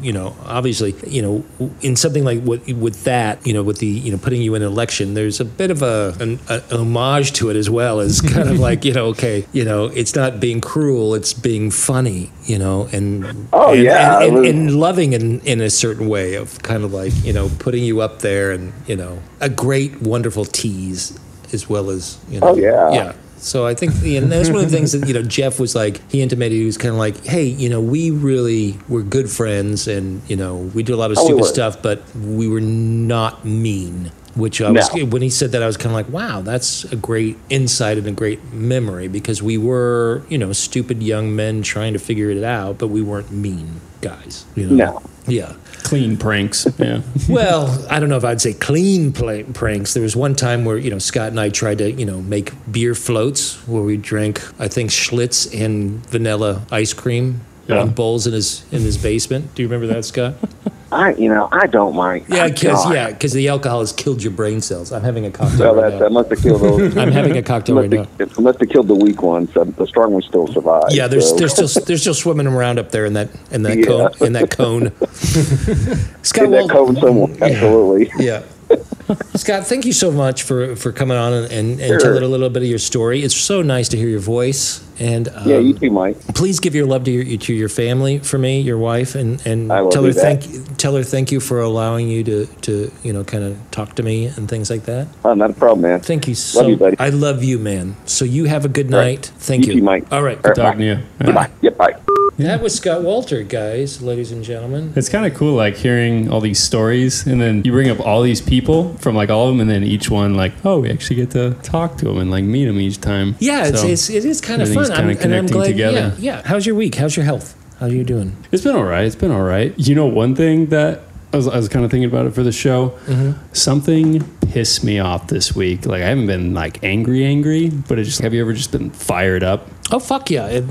you know, obviously, you know, in something like what with that, you know, with the you know putting you in an election, there's a bit of a an, a homage to it as well as kind of like you know, okay, you know, it's not being cruel, it's being funny, you know, and Oh, and, yeah, and, and, and loving in, in a certain way of kind of like you know putting you up there and you know a great wonderful tease as well as you know. Oh, yeah. yeah so I think and that's one of the things that you know Jeff was like he intimated he was kind of like hey you know we really were good friends and you know we do a lot of Oh, stupid stuff but we were not mean which I was No. when he said that I was kind of like wow that's a great insight and a great memory because we were you know stupid young men trying to figure it out but we weren't mean guys you know No. yeah Clean pranks. Yeah. well, I don't know if I'd say clean pla pranks. There was one time where you know Scott and I tried to you know make beer floats where we drank I think Schlitz and vanilla ice cream Yeah. in bowls in his in his basement. Do you remember that, Scott? I, you know, I don't mind. Yeah, because yeah, because the alcohol has killed your brain cells. I'm having a cocktail Well, right that, that must have killed those. I'm having a cocktail right now. it must have killed the weak ones. The, the strong ones still survive. Yeah, there's so. they're still they're still swimming around up there in that in that Yeah. cone in that cone. Scott in that Wal- cone somewhere. Absolutely. Yeah. Scott, thank you so much for, for coming on and, and, and Sure. telling a little bit of your story. It's so nice to hear your voice. And um, yeah, you too, Mike. please give your love to your to your family for me, your wife, and, and tell her that. thank tell her thank you for allowing you to, to you know kind of talk to me and things like that. Oh, not a problem, man. Thank you so. you, buddy. I love you, man. So you have a good All right. night. Thank You you. too, Mike. All right. All right, Talking to you. Yeah. Goodbye. Yep, bye. That was Scott Walter, guys, ladies and gentlemen. It's kind of cool, like hearing all these stories, and then you bring up all these people from like all of them, and then each one, like, oh, we actually get to talk to them and like meet them each time. Yeah, it's, So, it's it is kind of fun. kinda I'm, and I'm connecting glad. together. Yeah, yeah. How's your week? How's your health? How are you doing? it's been all right. It's been all right. You know, one thing that I was, I was kind of thinking about it for the show. Mm-hmm. Something pissed me off this week. Like I haven't been like angry, angry, but it just have you ever just been fired up? Oh fuck yeah! Uh,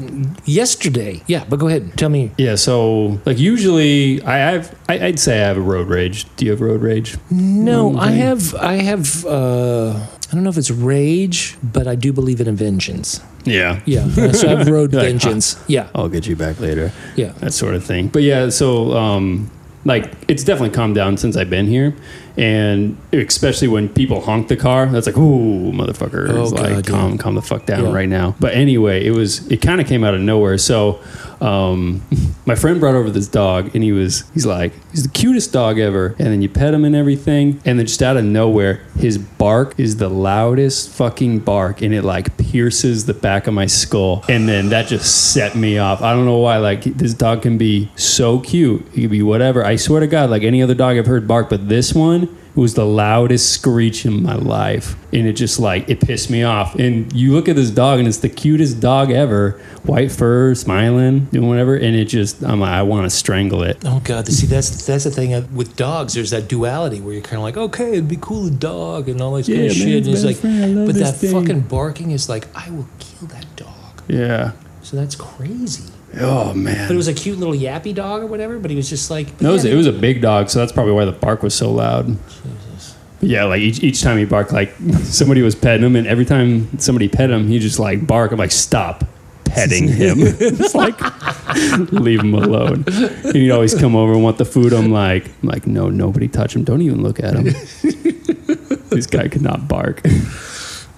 yesterday, yeah. But go ahead, tell me. Yeah. So like usually I have I, I'd say I have a road rage. Do you have road rage? No, I have I have. uh I don't know if it's rage, but I do believe in a vengeance. Yeah. Yeah, so I have road like, vengeance. Yeah, I'll get you back later. yeah. that sort of thing. But yeah, so um, like it's definitely calmed down since I've been here, and especially when people honk the car, that's like, ooh, motherfucker, Oh, it's like God, yeah. calm, calm the fuck down Yeah. right now. But anyway, it was it kind of came out of nowhere. So um, my friend brought over this dog, and he was he's like he's the cutest dog ever, and then you pet him and everything, and then just out of nowhere, his bark is the loudest fucking bark, and it like pierces the back of my skull, and then that just set me off. I don't know why. Like this dog can be so cute, he can be whatever. I swear to God, like any other dog I've heard bark, but this one. It was the loudest screech in my life, and it just like it pissed me off. And you look at this dog, and it's the cutest dog ever, white fur, smiling, doing whatever, and it just I'm like I want to strangle it. Oh god, see that's that's the thing uh, with dogs. There's that duality where you're kind of like, okay, it'd be cool a dog and all this kind Yeah, of shit. man's And it's like, friend, I love but that thing. fucking barking is like, I will kill that dog. Yeah. So that's crazy. Oh man. But it was a cute little yappy dog or whatever. But he was just like, No, it was, it was a big dog, so that's probably why the bark was so loud. Yeah, like each, each time he barked, like somebody was petting him, and every time somebody pet him, he just like bark. I'm like, stop petting him. it's like, leave him alone. And he'd always come over and want the food. I'm like, I'm like, no, nobody touch him. Don't even look at him. this guy could not bark.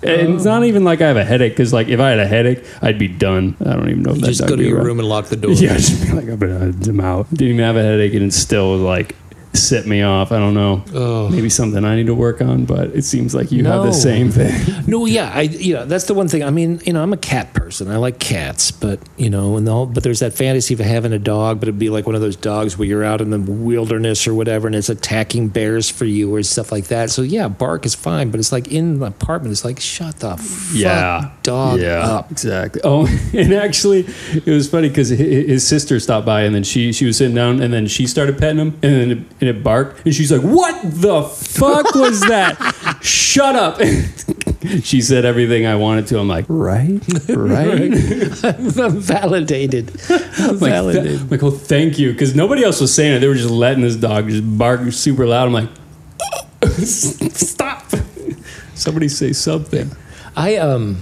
And it's not even like I have a headache, because like if I had a headache, I'd be done. I don't even know if You that just go to your around. room and lock the door. Yeah, just be like, I'm gonna I'm out. Didn't even have a headache, and it still like set me off. I don't know. Oh. Maybe something I need to work on, but it seems like you have the same thing. No, yeah, I you know that's the one thing. I mean, you know, I'm a cat person. I like cats, but you know, and all, but there's that fantasy of having a dog, but it'd be like one of those dogs where you're out in the wilderness or whatever, and it's attacking bears for you or stuff like that. So yeah, bark is fine, but it's like in the apartment, it's like shut the fuck yeah, dog yeah, up. exactly. Oh, and actually, it was funny because his sister stopped by, and then she she was sitting down, and then she started petting him, and then it, and it barked, and she's like, "What the fuck was that? Shut up!" she said everything I wanted to. I'm like, right, right. I'm validated. I'm like, validated. th- like, oh, thank you, because nobody else was saying it. They were just letting this dog just bark super loud. I'm like, stop! Somebody say something. I um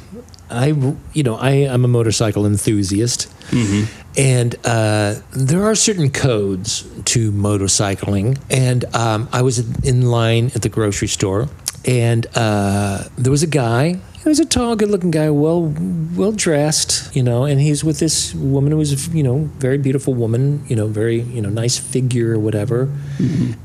I you know I I'm a motorcycle enthusiast, and uh, there are certain codes to motorcycling. And um, I was in line at the grocery store, and uh, there was a guy. He was a tall, good-looking guy, well, well dressed, you know, and he's with this woman who was, you know, very beautiful woman, you know, very, you know, nice figure or whatever.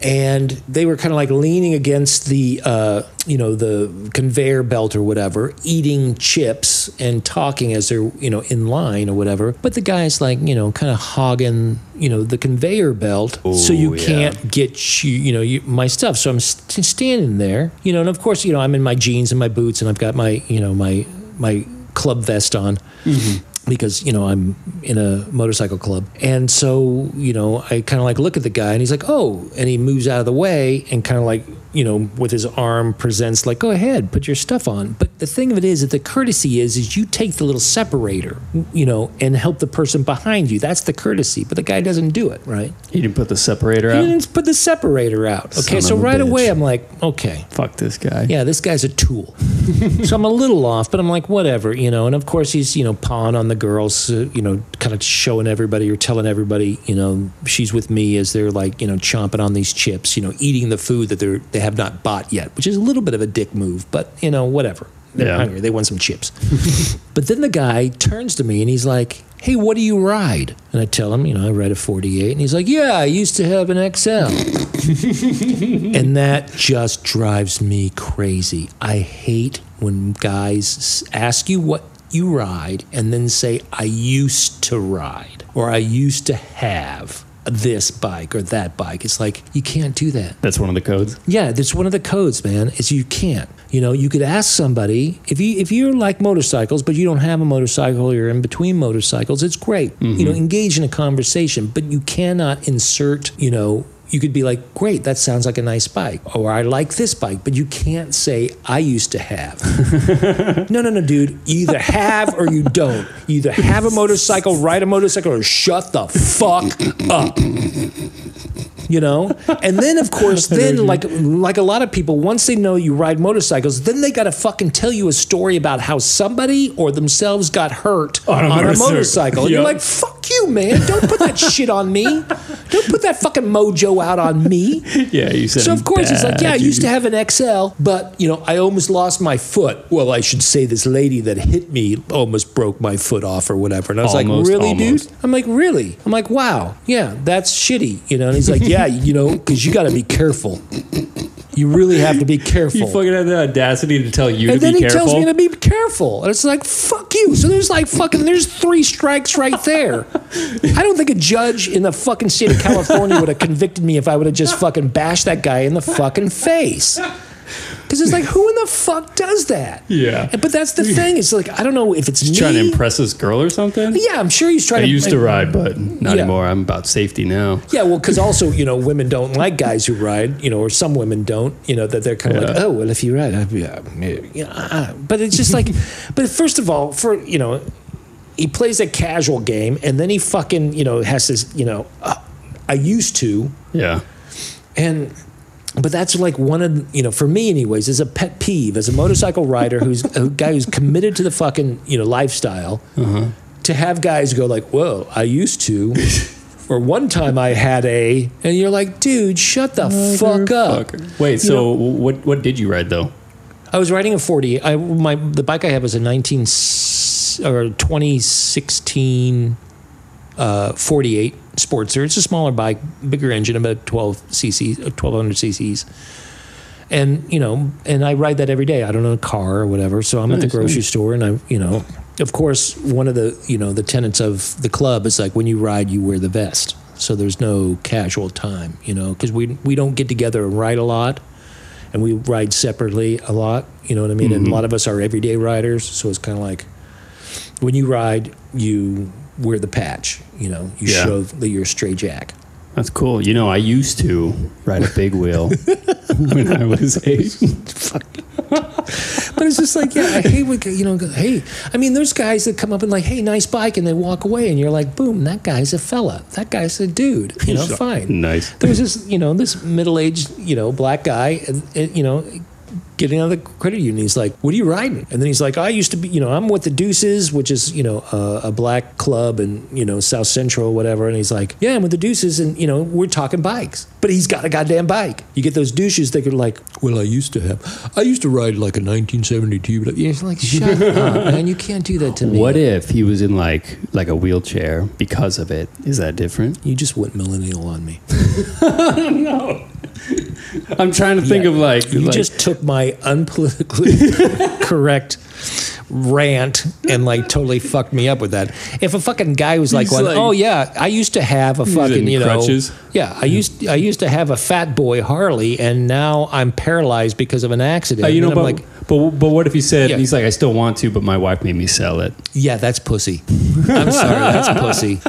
And they were kind of like leaning against the, uh, you know, the conveyor belt or whatever, eating chips and talking as they're, you know, in line or whatever. But the guy's like, you know, kind of hogging, you know, the conveyor belt, so you yeah. can't get you, you know, you, my stuff. So I'm st- standing there, you know, and of course, you know, I'm in my jeans and my boots, and I've got my, you know, my my club vest on. Mm-hmm. Because you know I'm in a motorcycle club, and so you know I kind of like look at the guy, and he's like, "Oh," and he moves out of the way, and kind of like you know with his arm presents like, "Go ahead, put your stuff on." But the thing of it is that the courtesy is is you take the little separator, you know, and help the person behind you. That's the courtesy, but the guy doesn't do it, right? You didn't put the separator He out. didn't put the separator out. Okay, Son so right away. I'm like, okay, Fuck this guy. yeah, this guy's a tool. so I'm a little off, but I'm like, whatever, you know. And of course, he's, you know, pawing on the girls, uh, you know, kind of showing everybody or telling everybody, you know, she's with me as they're like, you know, chomping on these chips, you know, eating the food that they're they have not bought yet, which is a little bit of a dick move, but you know, whatever. They're Yeah. hungry. They want some chips. but then the guy turns to me and he's like, "Hey, what do you ride?" And I tell him, you know, I ride a 48, and he's like, "Yeah, I used to have an XL." and that just drives me crazy. I hate when guys ask you what you ride and then say, I used to ride or I used to have this bike or that bike. It's like, you can't do that. That's one of the codes. Yeah, that's one of the codes, man. Is you can't. You know, you could ask somebody if you if you're like motorcycles, but you don't have a motorcycle, you're in between motorcycles. It's great. You mm-hmm. know, engage in a conversation, but you cannot insert. You know, you could be like, "Great, that sounds like a nice bike," or "I like this bike," but you can't say, "I used to have." no, no, no, dude. You either have or you don't. You either have a motorcycle, ride a motorcycle, or shut the fuck up you know and then of course then like like a lot of people once they know you ride motorcycles then they got to fucking tell you a story about how somebody or themselves got hurt On a on a motorcycle. motorcycle and you're like fuck you man don't put that shit on me don't put that fucking mojo out on me Yeah, you said. so of course it's like, bad, yeah, I used to have an XL, but you know, I almost lost my foot. Well, I should say this lady that hit me almost broke my foot off or whatever. And I was Almost, like, really, almost. dude? I'm like, really? I'm like, wow, yeah, that's shitty, you know. And he's like, yeah, you know, because you got to be careful. You really have to be careful. You fucking have the audacity to tell you and to then he tells me to be careful. And it's like, fuck you. So there's like fucking, there's three strikes right there. I don't think a judge in the fucking state of California would have convicted me if I would have just fucking bashed that guy in the fucking face. Because it's like, who in the fuck does that? Yeah. But that's the thing. It's like, I don't know if it's He's me. trying to impress this girl or something. Yeah, I'm sure he's I trying to. used to ride, but not Yeah. anymore. I'm about safety now. Yeah, well, because also, you know, women don't like guys who ride, you know, or some women don't, you know, that they're kind of like, oh, well, if you ride, I'd be, uh, yeah, uh, but it's just like, but first of all, for, you know, he plays a casual game and then he fucking, you know, has this, you know, uh, I used to, Yeah. and, but that's like one of, you know, for me, anyways, is a pet peeve as a motorcycle rider who's a guy who's committed to the fucking, you know, lifestyle to have guys go like, whoa, I used to. Or one time I had a, and you're like, dude, shut the fuck up. Fucker. Wait, so what what did you ride though? I was riding a 40. I my the bike I had was a 19 or 2016 uh, 48 Sportster. It's a smaller bike, bigger engine, about 12 cc, 1200 cc's. And you know, and I ride that every day. I don't own a car or whatever, so I'm at the grocery nice. store, and I, you know, of course, one of the you know the tenets of the club is like when you ride, you wear the vest, so there's no casual time, you know, because we we don't get together and ride a lot and we ride separately a lot. You know what I mean? And a mm-hmm. lot of us are everyday riders, so it's kind of like when you ride, you wear the patch. You know, you Yeah. show that you're a stray jack. That's cool. You know, I used to ride a big wheel when I was eight. But it's just like, yeah, I hate when you know. go, Hey, I mean, there's guys that come up and like, hey, nice bike, and they walk away, and you're like, boom, that guy's a fella. That guy's a dude. You know, fine. Nice. There was this, you know, this middle-aged, you know, black guy, you know, getting out of the credit union. He's like, "What are you riding?" And then he's like, "I used to be, you know, I'm with the Deuces, which is, you know, a, a black club in, you know, South Central, or whatever." And he's like, "Yeah, I'm with the Deuces, and you know, we're talking bikes." But he's got a goddamn bike. You get those douches that are like, "Well, I used to have, I used to ride like a 1972." But you're like, "Shut up, man! You can't do that to me." What if he was in like like a wheelchair because of it? Is that different? You just went millennial on me. I'm trying to think Yeah. of like, You like- just took my unpolitically correct rant and like totally fucked me up with that. If a fucking guy was like, like- "Oh yeah, I used to have a fucking you know, crutches? yeah, I used I used to have a fat boy Harley, and now I'm paralyzed because of an accident." Uh, you know, and I'm like, but but what if he said Yeah. he's like, I still want to, but my wife made me sell it. Yeah, that's pussy. I'm sorry, that's pussy.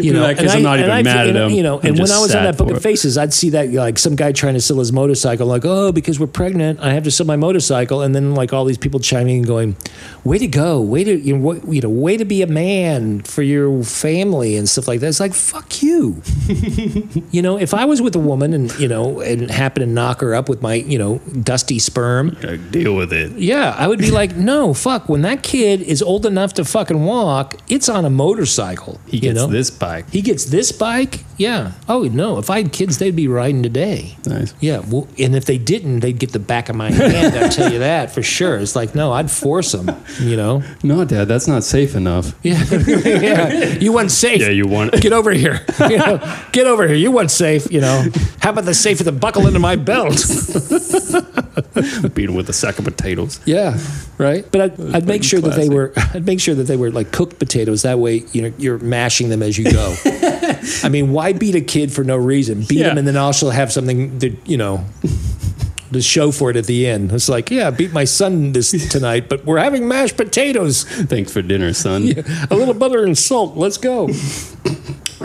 You know, case, I'm not even mad at and, him. You know, I'm and when just I was on sad that book for of it. faces, I'd see that like some guy trying to sell his motorcycle, like, oh, because we're pregnant, I have to sell my motorcycle, and then like all these people chiming and going, way to go, way to you know, you know, way to be a man for your family and stuff like that. It's like fuck you. you know, if I was with a woman and you know and happened to knock her up with my you know dusty sperm, Like, deal with it. Yeah, I would be like, no, fuck. When that kid is old enough to fucking walk, it's on a motorcycle. He gets know? this bike. He gets this bike. Yeah. Oh no, if I had kids, they'd be riding today. Nice. Yeah. Well, and if they didn't, they'd get the back of my hand. I tell you that for sure. It's like, no, I'd force them. You know. No, Dad, that's not safe enough. Yeah. yeah. You want safe. Yeah, you want Get over here. You know, get over here. You want safe. You know. How about the safe with the buckle into my belt? beat him with a sack of potatoes. Yeah, right. But I'd, I'd make sure that they were. I'd make sure that they were like cooked potatoes. That way, you know, you're mashing them as you go. I mean, why beat a kid for no reason? Beat Yeah. him and then also have something that you know. To show for it at the end, it's like, yeah, I beat my son this tonight, but we're having mashed potatoes, Thanks for dinner, son. a little butter and salt. Let's go.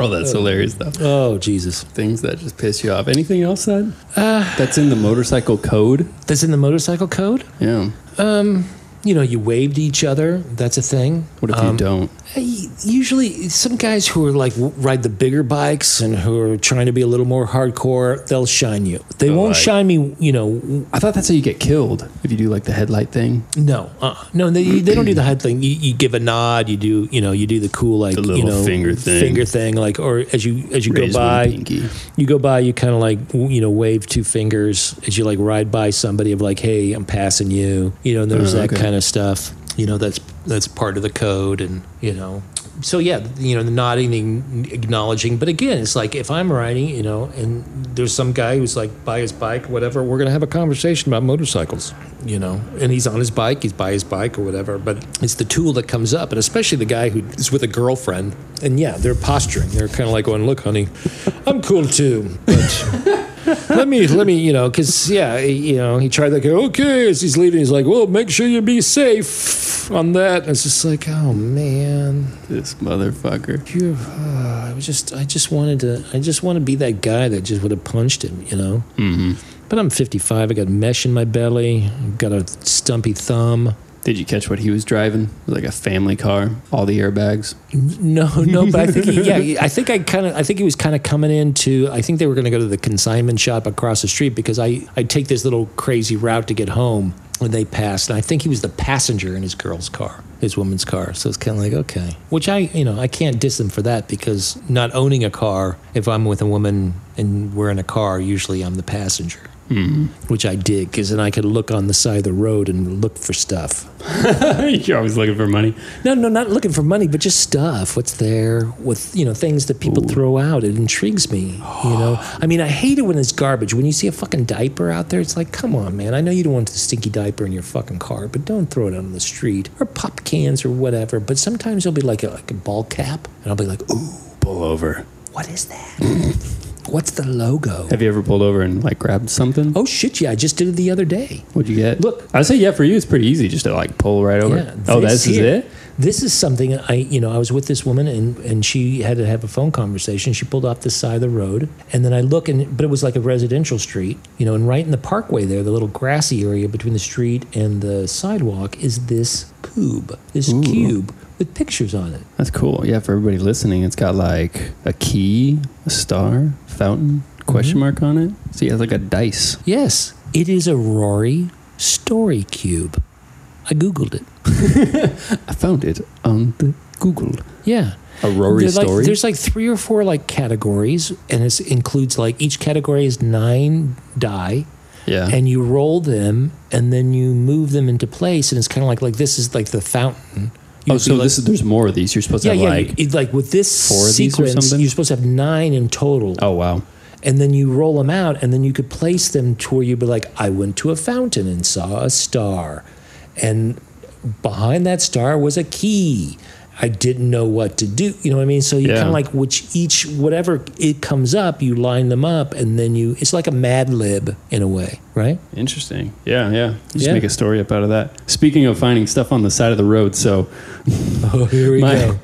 Oh, that's hilarious, though. Oh Jesus, Things that just piss you off. Anything else, Dad? that's in the motorcycle code? that's in the motorcycle code. Yeah. Um, you know, you wave to each other. That's a thing. What if Um, you don't? Usually, some guys who are like ride the bigger bikes and who are trying to be a little more hardcore, they'll shine you. They Oh, won't like- shine me. You know, I thought that's how you get killed if you do like the headlight thing. no, uh, no. They, they don't do the head thing. You, you give a nod. You do. You know, you do the cool like The little you know finger thing. finger thing. Like or as you as you Raise go by, you go by. You kind of like you know wave two fingers as you like ride by somebody of like, hey, I'm passing you. You know, and there's Oh, that okay. kind of stuff. You know, that's that's part of the code, and you know. So yeah, you know, nodding, acknowledging. But again, it's like if I'm riding, you know, and there's some guy who's like by his bike, whatever, we're gonna have a conversation about motorcycles, you know. And he's on his bike, he's by his bike or whatever. But it's the tool that comes up, and especially the guy who is with a girlfriend. And yeah, they're posturing. They're kind of like going, "Look, honey, I'm cool too, but." let me let me you know because yeah you know he tried to go okay as he's leaving he's like well make sure you be safe on that and it's just like oh man This motherfucker. you uh, I was just I just wanted to I just want to be that guy that just would have punched him you know Mm-hmm. but I'm 55 I got mesh in my belly I've got a stumpy thumb Did you catch what he was driving? It was like a family car, all the airbags. No, no, but I think he, yeah, I think I kind of I think he was kind of coming into I think they were going to go to the consignment shop across the street because I I take this little crazy route to get home when they passed and I think he was the passenger in his girl's car, his woman's car. So it's kind of like okay, which I you know I can't diss him for that because not owning a car if I'm with a woman and we're in a car usually I'm the passenger. Which I did because then I could look on the side of the road and look for stuff. You're always looking for money. No, no, not looking for money, but just stuff. What's there with you know things that people throw out? It intrigues me. You know, I mean, I hate it when it's garbage. When you see a fucking diaper out there, it's like, come on, man. I know you don't want the stinky diaper in your fucking car, but don't throw it out on the street or pop cans or whatever. But sometimes there'll be like a, like a ball cap, and I'll be like, ooh, Pull over. what is that? What's the logo? Have you ever pulled over and like grabbed something? Oh shit! Yeah, I just did it the other day. What'd you get? Look. I'd say yeah. For you, it's pretty easy just to like pull right over. Yeah, oh, this is here- it. This is something I, you know, I was with this woman and, and she had to have a phone conversation. She pulled off the side of the road, and then I look and, but it was like a residential street, you know, and right in the parkway there, the little grassy area between the street and the sidewalk is this cube, this cube with pictures on it. That's cool. Yeah, for everybody listening, it's got like a key, a star, fountain, question Mm-hmm. mark on it. So yeah, it's like a dice. Yes, it is a Rory story cube. I googled it. I found it on the Google. Yeah. A Rory They're like- story. there's like three or four like categories, and it includes like each category is nine die, yeah. and you roll them, and then you move them into place, and it's kind of like like this is like the fountain. Oh, You'd so like- this is, there's more of these. You're supposed yeah to have yeah like. you- like with this four of these or sequence, something? you're supposed to have nine in total, oh wow. and then you roll them out, and then you could place them to where you'd be like, I went to a fountain and saw a star, and behind that star was a key. I didn't know what to do. You know what I mean? So you Yeah. kind of like which each whatever it comes up, you line them up, and then you. It's like a Mad Lib in a way, right? Interesting. Yeah, yeah. Just Yeah. make a story up out of that. Speaking of finding stuff on the side of the road, so Oh, here we My- go.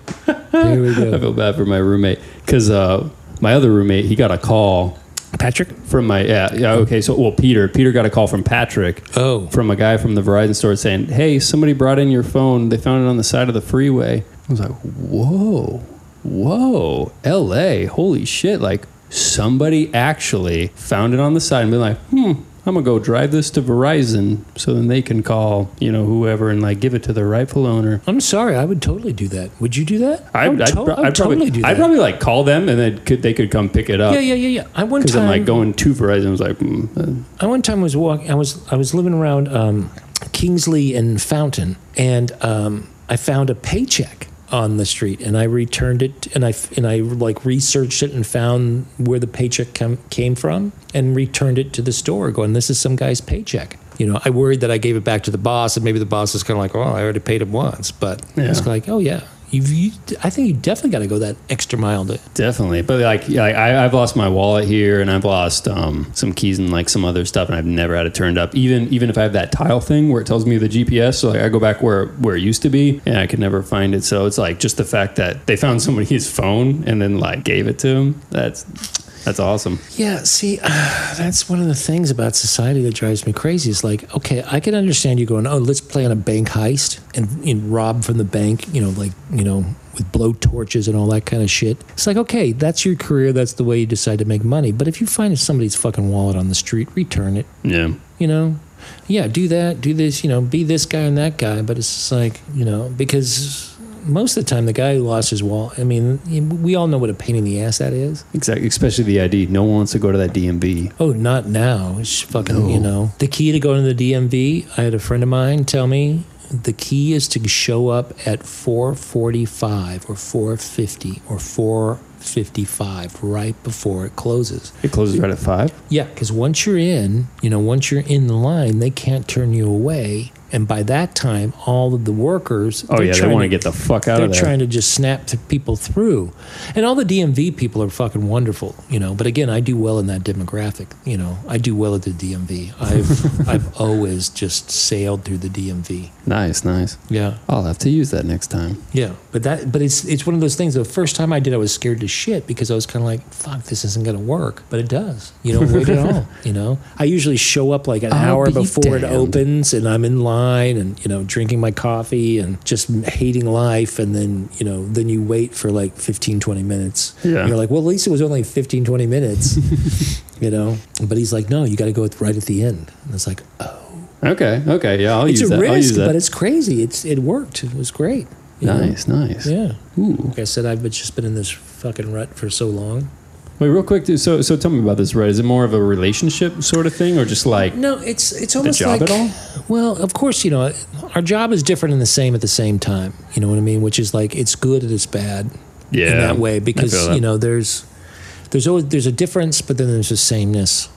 Here we I feel bad for my roommate because uh, my other roommate he got a call Patrick. from my yeah yeah okay so well Peter Peter got a call from Patrick Oh, from a guy from the Verizon store saying hey somebody brought in your phone they found it on the side of the freeway I was like whoa whoa L.A. holy shit like somebody actually found it on the side and been like hmm I'm gonna go drive this to Verizon so then they can call you know whoever and like give it to the rightful owner. I'm sorry, I would totally do that. Would you do that? I, would I'd, to- I I'd totally probably, do that. I'd probably like call them and then could they could come pick it up. yeah, yeah, yeah, yeah. I one Because time I'm like going to Verizon. I was like, mm, uh, I one time was walking. I was I was living around um, Kingsley and Fountain, and um, I found a paycheck on the street, and I returned it, and I and I like researched it and found where the paycheck com- came from, and returned it to the store, going, "This is some guy's paycheck." You know, I worried that I gave it back to the boss, and maybe the boss was kind of like, "Oh, I already paid him once," but it's like, "Oh yeah." You, I think you definitely got to go that extra mile to definitely. But like, I, I've lost my wallet here, and I've lost um, some keys and like some other stuff, and I've never had it turned up. Even even if I have that tile thing where it tells me the GPS, so like I go back where where it used to be, and I could never find it. So it's like just the fact that they found somebody's phone and then like gave it to him. That's that's awesome. Yeah, see, that's one of the things about society that drives me crazy. Is like, okay, I can understand you going, oh, let's play on a bank heist and, and rob from the bank, you know, like, you know, with blow torches and all that kind of shit. It's like, okay, that's your career. That's the way you decide to make money. But if you find somebody's fucking wallet on the street, return it, Yeah. you know? Yeah, do that, do this, you know, be this guy and that guy. But it's just like, you know, because most of the time, the guy who lost his wallet, I mean, we all know what a pain in the ass that is. Exactly. Especially the ID. No one wants to go to that DMV. Oh, not now. It's fucking, No. you know. The key to going to the DMV, I had a friend of mine tell me the key is to show up at 445 or 450 or 455 right before it closes. It closes right at five. Yeah, because once you're in, you know, once you're in the line, they can't turn you away. And by that time, all of the workers, Oh yeah, they trying want to get the fuck out of there. they're trying to just snap people through. And all the DMV people are fucking wonderful, you know. But again, I do well in that demographic, you know. I do well at the DMV. I've I've always just sailed through the DMV. Nice, nice. Yeah. I'll have to use that next time. Yeah. But that but it's it's one of those things the first time I did I was scared to shit because I was kind of like, fuck, this isn't going to work. But it does. You don't wait at all, you know. I usually show up like an I'll hour be before it opens and I'm in line and you know drinking my coffee and just hating life and then you know then you wait for like 15 20 minutes Yeah. And you're like well at least it was only 15 20 minutes you know but he's like no you got to go right at the end and it's like oh Okay, okay, yeah, I'll it's use a that. I'll use risk that. but it's crazy it's it worked it was great you know? nice, nice. yeah Ooh. like i said i've just been in this fucking rut for so long Wait, real quick. dude, So, so tell me about this, right? Is it more of a relationship sort of thing, or just like no it's it's the almost job like at all? Well, of course, you know, our job is different and the same at the same time. You know what I mean? Which is like it's good and it's bad Yeah, in that way I because feel that. you know there's there's always there's a difference, but then there's a sameness,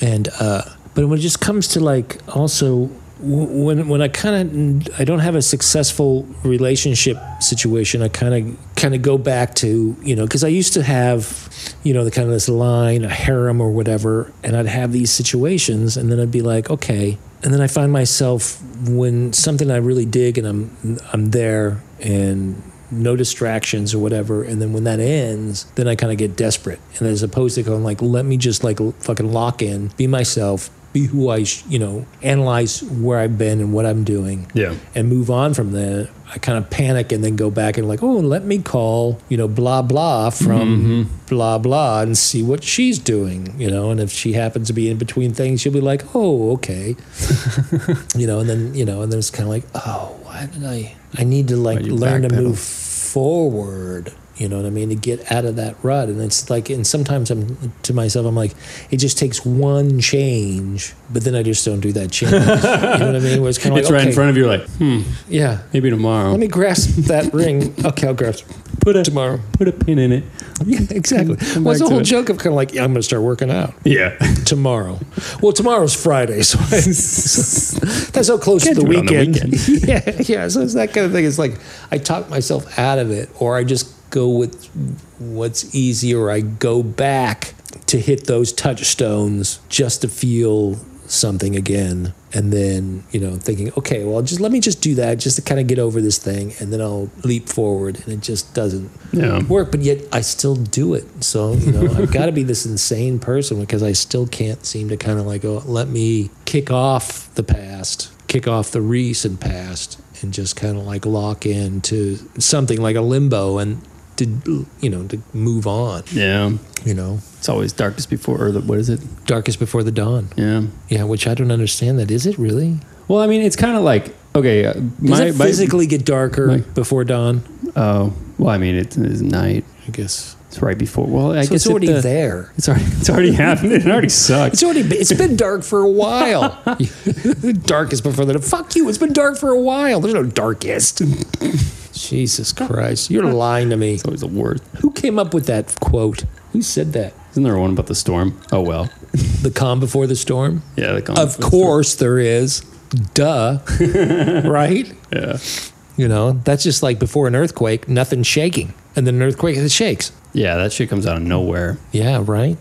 and uh, but when it just comes to like also when when I kind of I don't have a successful relationship situation, I kind of kind of go back to you know because I used to have you know the kind of this line a harem or whatever, and I'd have these situations, and then I'd be like okay, and then I find myself when something I really dig and I'm I'm there and no distractions or whatever and then when that ends then i kind of get desperate. And as opposed to going like let me just like fucking lock in be myself be who i sh- you know analyze where i've been and what i'm doing. Yeah. and move on from there. I kind of panic and then go back and like oh let me call you know blah blah from blah blah and see what she's doing you know? And if she happens to be in between things she'll be like oh okay. You know and then you know and then it's kind of like oh why did i i need to like learn to move forward you know what i mean to get out of that rut and it's like and sometimes i'm to myself i'm like it just takes one change but then i just don't do that change you know what i mean where it's kind of It's like right okay, in front of you. Like, hmm, yeah maybe tomorrow. let me grasp that ring okay i'll grasp put a tomorrow put a pin in it. yeah exactly well, it's the whole it. joke of kind of like yeah, i'm gonna start working out Yeah. tomorrow. Well, tomorrow's Friday, so, I, that's so close Can't to the on the weekend. yeah, yeah. So it's that kind of thing. It's like I talk myself out of it, or I just go with what's easy, or I go back to hit those touchstones just to feel something again, and then you know thinking, okay, well, just let me just do that, just to kind of get over this thing, and then I'll leap forward, and it just doesn't Yeah. work, but yet I still do it. So, you know, I've got to be this insane person because I still can't seem to kind of like, oh, let me kick off the past, kick off the recent past, and just kind of like lock into something like a limbo. And to you know to move on. Yeah. You know, It's always darkest before, or the, what is it? darkest before the dawn. Yeah. Yeah, which I don't understand. That is it really? Well, I mean, it's kind of like okay. Uh, Does my, it my- physically get darker my- before dawn? Oh, well, I mean, it is night. I guess. It's right before. Well, I So guess it's already it, uh, there. It's already it's already happened. It already sucks. It's already been, it's been dark for a while. darkest before the fuck you. It's been dark for a while. There's no darkest. Jesus Christ, you're lying to me. It's always the worst. Who came up with that quote? Who said that? Isn't there one about the storm? Oh well. The calm before the storm. Yeah. The calm Of before the course there is. Duh. right? Yeah. You know, that's just like before an earthquake, nothing's shaking, and then an earthquake it shakes. Yeah. That shit comes out of nowhere. Yeah, right.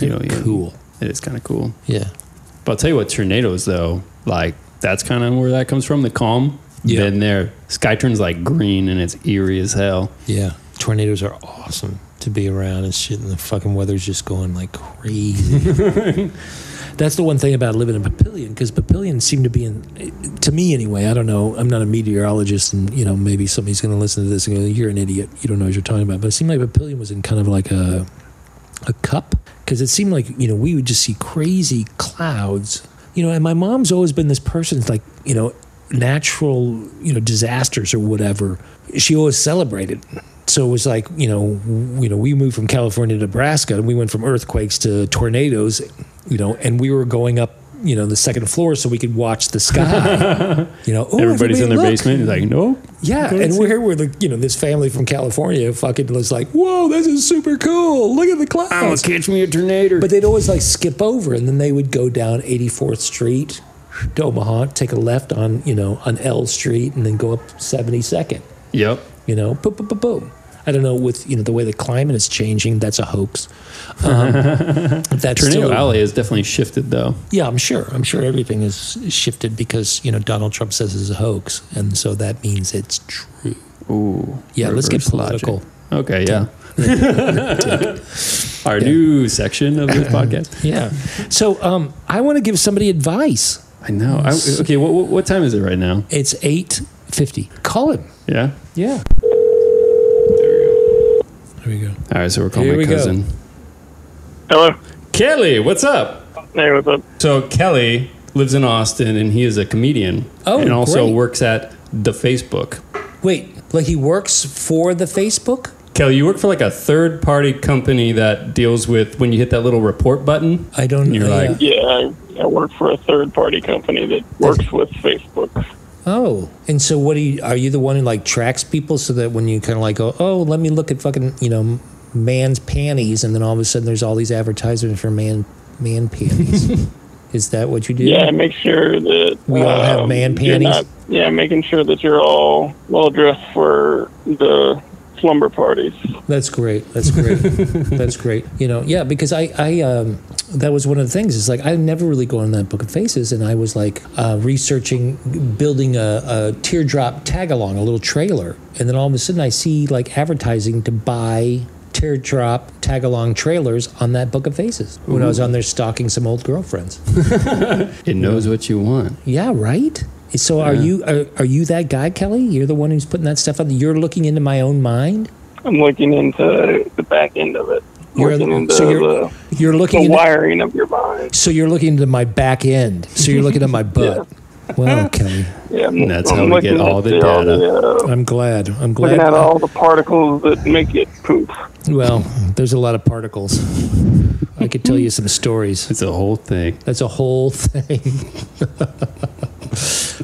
You know, yeah. cool. It is kind of cool. Yeah. But I'll tell you what, tornadoes though, like that's kind of where that comes from. The calm. Yeah. Then there, sky turns like green and it's eerie as hell. Yeah, tornadoes are awesome to be around and shit, and the fucking weather's just going like crazy. That's the one thing about living in Papillion because Papillion seem to be in, to me anyway. I don't know. I'm not a meteorologist, and you know maybe somebody's going to listen to this and go, "You're an idiot. You don't know what you're talking about." But it seemed like Papillion was in kind of like a a cup because it seemed like you know we would just see crazy clouds you know and my mom's always been this person like you know natural you know disasters or whatever she always celebrated so it was like you know w- you know we moved from california to nebraska and we went from earthquakes to tornadoes you know and we were going up you know the second floor so we could watch the sky you know "Oh, Everybody's in their look." basement. It's like, no. Yeah, and we're here with the, you know this family from California. Fucking was like, whoa, this is super cool. Look at the clouds. catch me a tornado. But they'd always like skip over, and then they would go down 84th Street to Omaha, take a left on you know on L Street, and then go up 72nd. yep. You know, boom, boom, boom, boom. I don't know with you know the way the climate is changing. That's a hoax. Um, that's Tornado still, Alley has definitely shifted though. yeah, I'm sure. I'm sure everything is shifted because you know Donald Trump says it's a hoax, and so that means it's true. Ooh. Yeah, let's get reverse logic. political. Okay, yeah. Our new section of this podcast. Yeah. So um, I want to give somebody advice. I know. I, okay, what, what what time is it right now? It's eight fifty. Call him. Yeah. Yeah. There we go. There we go. All right, so we're calling Here my we go. cousin. Hello. Kelly, what's up? Hey, what's up? So Kelly lives in Austin and he is a comedian. Oh, and also great. works at the Facebook. Wait, like he works for the Facebook? Kelly, you work for like a third party company that deals with when you hit that little report button. I don't You're know. like- Yeah, I, I work for a third party company that works with Facebook. Oh, and so what do you? Are you the one who like tracks people so that when you kind of like go, oh, let me look at fucking you know man's panties, and then all of a sudden there's all these advertisements for man man panties. Is that what you do? Yeah, make sure that We all have um, man panties? not- yeah, making sure that you're all well dressed for the slumber parties. That's great. That's great. That's great. You know, yeah, because I, I, um, that was one of the things. It's like I never really go on that book of faces, and I was like uh, researching, building a, a teardrop tag along, a little trailer, and then all of a sudden I see like advertising to buy teardrop tag along trailers on that book of faces when I was on there stalking some old girlfriends. It knows what you want. Yeah, right. So are Yeah. you are, are you that guy, Kelly? You're the one who's putting that stuff out. You're looking into my own mind. I'm looking into the back end of it. You're- looking into so you're- the, You're looking the into wiring of your mind. So you're looking into my back end. So you're looking at my butt. Well, Kelly, Yeah, I'm, That's I'm how we looking get all at the all data. the, uh, I'm glad. I'm glad. looking at all the particles that make it poop. Well, there's a lot of particles. I could tell you some stories. It's a whole thing. That's a whole thing.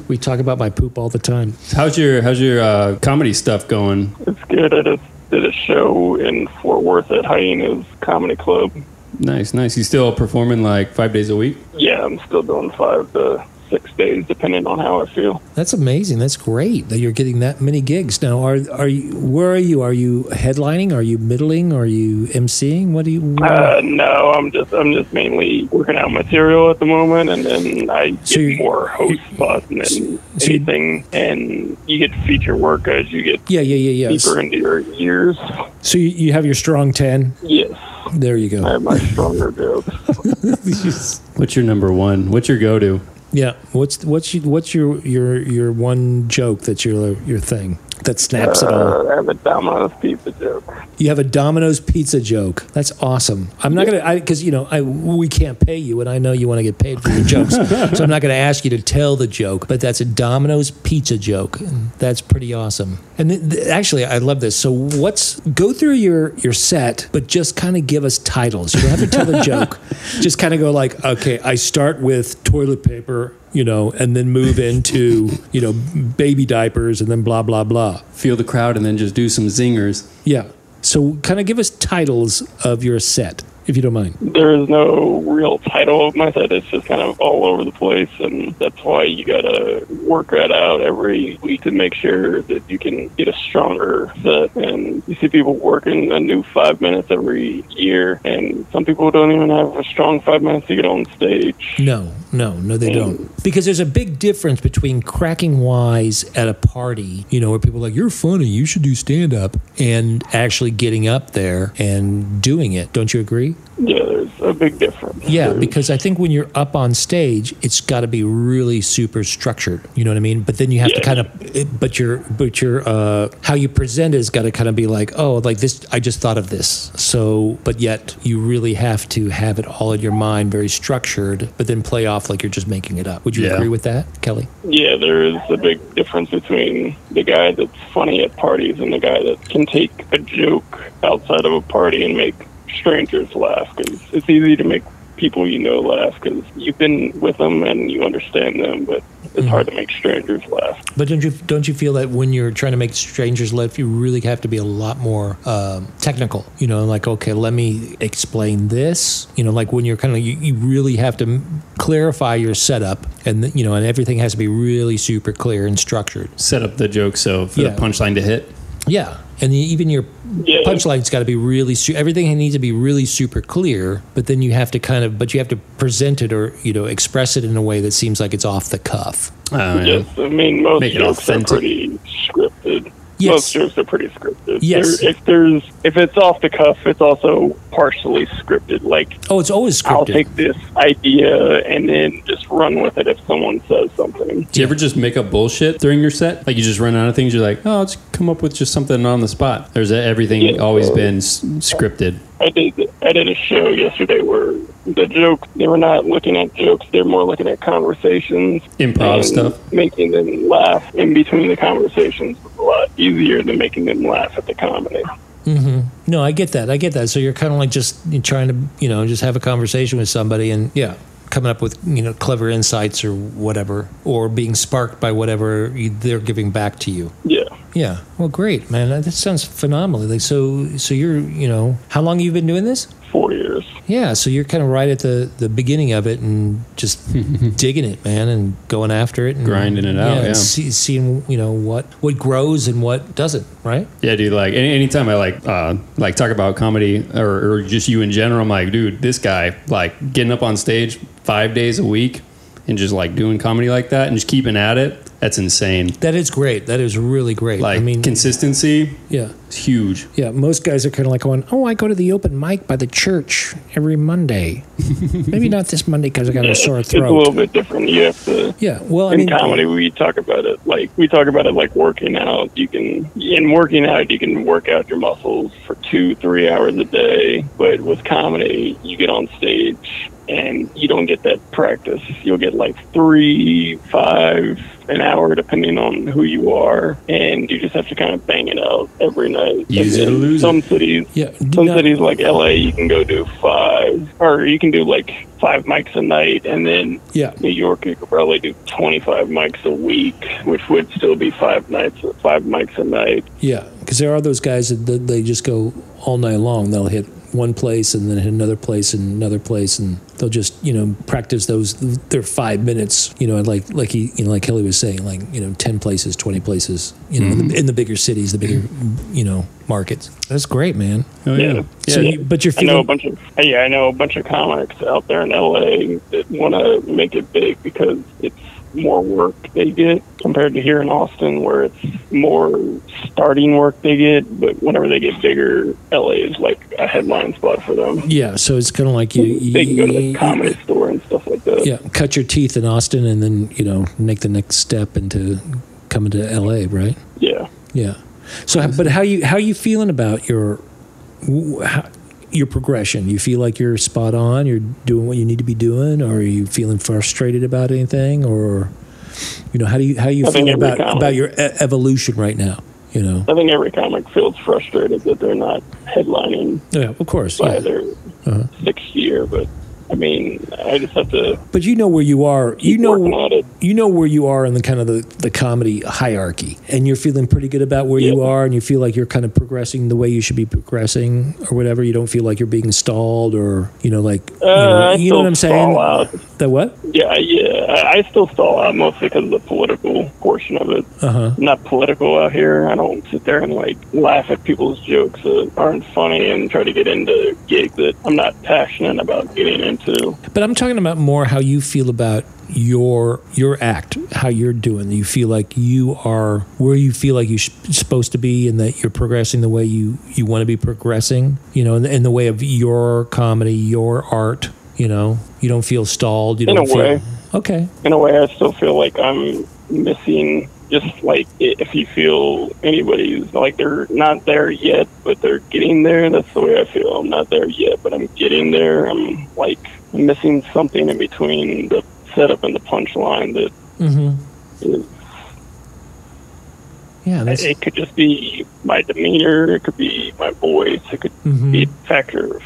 We talk about my poop all the time. How's your how's your uh, comedy stuff going? It's good. I just did a show in Fort Worth at Hyenas Comedy Club. Nice, nice. You still performing like five days a week? Yeah, I'm still doing five to six days, depending on how I feel. That's amazing. That's great that you're getting that many gigs. Now, are are you? Where are you? Are you headlining? Are you middling? Are you emceeing? What do you? where- Uh, no, I'm just I'm just mainly working out material at the moment, and then I So get you- more host spots than so you- anything, and you get feature work as you get yeah, yeah, yeah, yeah. deeper into your years. So you, you have your strong ten. Yes, There you go. I go. have my stronger jokes. What's your number one? What's your go to? Yeah. What's what's you, what's your your your one joke that's your your thing that snaps it all? Uh, I have a Domino's pizza joke. You have a Domino's pizza joke. That's awesome. I'm not gonna because you know I we can't pay you, and I know you want to get paid for your jokes, so I'm not gonna ask you to tell the joke. But that's a Domino's pizza joke. And that's pretty awesome. And th- th- actually, I love this. So what's go through your your set, but just kind of give us titles. You don't have to tell the joke. Just kind of go like, okay, I start with toilet paper. You know, and then move into, you know, baby diapers and then blah, blah, blah. Feel the crowd and then just do some zingers. Yeah. So, kind of give us titles of your set, if you don't mind. There is no real title of my set. It's just kind of all over the place, and that's why you gotta work that out every week to make sure that you can get a stronger set. And you see people working a new five minutes every year, and some people don't even have a strong five minutes to get on stage. No, no, no, they don't. Because there's a big difference between cracking wise at a party, you know, where people are like, you're funny, you should do stand up, and actually getting up there and doing it. Don't you agree? Yeah, there's a big difference. Yeah, There's- because I think when you're up on stage, it's got to be really super structured. You know what I mean? But then you have to kind of, but your, but your, uh, how you present has got to kind of be like, oh, like this. I just thought of this. So, but yet you really have to have it all in your mind, very structured, but then play off like you're just making it up. Would you Yeah. agree with that, Kelly? Yeah, there is a big difference between the guy that's funny at parties and the guy that can take a joke outside of a party and make strangers laugh. Because it's easy to make people you know laugh because you've been with them and you understand them, but it's hard to make strangers laugh. But don't you don't you feel that when you're trying to make strangers laugh, you really have to be a lot more um, technical? You know, like okay, let me explain this. You know, like when you're kind of you, you really have to clarify your setup, and you know, and everything has to be really super clear and structured. Set up the joke so for Yeah. the punchline to hit. Yeah, and even your Yeah. punchline's got to be really su- everything needs to be really super clear. But then you have to kind of, but you have to present it or you know express it in a way that seems like it's off the cuff. Oh, yeah. Yes, I mean most Make it jokes authentic. are pretty scripted. Yes. Most jokes are pretty scripted. Yes. There- if there's if it's off the cuff, it's also partially scripted. Like Oh, it's always I'll take this idea and then just run with it if someone says something. Do you ever just make up bullshit during your set? Like you just run out of things. You're like, oh, let's come up with just something on the spot. There's everything Yeah. always been s- scripted? I did I did a show yesterday where the joke they were not looking at jokes, they're more looking at conversations. Improv stuff? Making them laugh in between the conversations was a lot easier than making them laugh at the comedy. Mm-hmm. No, I get that. I get that. So you're kind of like just trying to, you know, just have a conversation with somebody and yeah, coming up with, you know, clever insights or whatever, or being sparked by whatever you, they're giving back to you. Yeah. Yeah. Well, great, man. That sounds phenomenal. Like, so, so you're, you know, how long have you been doing this? Four years. Yeah. So you're kind of right at the, the beginning of it and just digging it, man, and going after it and Grinding it out, and yeah. see, seeing, you know, what, what grows and what doesn't, right? Yeah, dude. Like any anytime I like uh, like talk about comedy or, or just you in general, I'm like, dude, this guy like getting up on stage five days a week and just like doing comedy like that and just keeping at it. That's insane. That is great. That is really great. Like I mean, consistency yeah. is huge. Yeah, most guys are kind of like going, "Oh, I go to the open mic by the church every Monday. Maybe not this Monday because I got a sore throat." It's a little bit different. You have to Yeah, well, I in mean, comedy we talk about it like we talk about it like working out you can in working out you can work out your muscles for two three hours a day but with comedy you get on stage and you don't get that practice you'll get like three five an hour depending on who you are and you just have to kind of bang it out every night Use it or lose some it. cities yeah, some no, cities like LA, you can go do five, or you can do like five mics a night, and then yeah, New York, you could probably do 25 mics a week, which would still be five nights, five mics a night. yeah, because there are those guys that they just go all night long. They'll hit one place and then hit another place and another place, and they'll just you know practice those their five minutes. You know, like like he you know like Kelly was saying, like you know ten places, twenty places. You know, in, the, mm-hmm. in the bigger cities, the bigger you know markets. That's great, man. Oh yeah. Yeah. Yeah. You, but you're I know a feeling bunch of yeah, I know a bunch of comics out there in LA that want to make it big because it's more work they get compared to here in Austin, where it's more starting work they get. But whenever they get bigger, LA is like a headline spot for them. Yeah, so it's kind of like you, you, They can go to the comedy store and stuff like that. yeah, cut your teeth in Austin and then you know make the next step into coming to LA, right? Yeah. Yeah. So, but how you how you feeling about your how, your progression? You feel like you're spot on? You're doing what you need to be doing, or are you feeling frustrated about anything, or you know how do you how you I feeling about comic- about your e- evolution right now? You know. I think every comic feels frustrated that they're not headlining Yeah, of course. by Yeah. their Uh-huh. sixth year, but I mean, I just have to But you know where you are. You know working at it. you know where you are in the kind of the, the comedy hierarchy and you're feeling pretty good about where you are and you feel like you're kind of progressing the way you should be progressing or whatever you don't feel like you're being stalled or you know like you Uh, know, you know what i'm saying out. that what Yeah, yeah. I, still stall out mostly because of the political portion of it. uh-huh I'm not political out here. I don't sit there and like laugh at people's jokes that aren't funny and try to get into gigs that I'm not passionate about getting into. But i'm talking about more how you feel about your your act how you're doing you feel like you are where you feel like you're supposed to be and that you're progressing the way you you want to be progressing you know in, the- in the way of your comedy your art you know you don't feel stalled you In don't a feel way. okay In a way, I still feel like I'm missing. Just like if you feel anybody's like they're not there yet, but they're getting there. That's the way I feel. I'm not there yet, but I'm getting there. I'm like missing something in between the setup and the punchline that mm-hmm. is yeah that's it could just be my demeanor, it could be my voice, it could mhm. be a factor of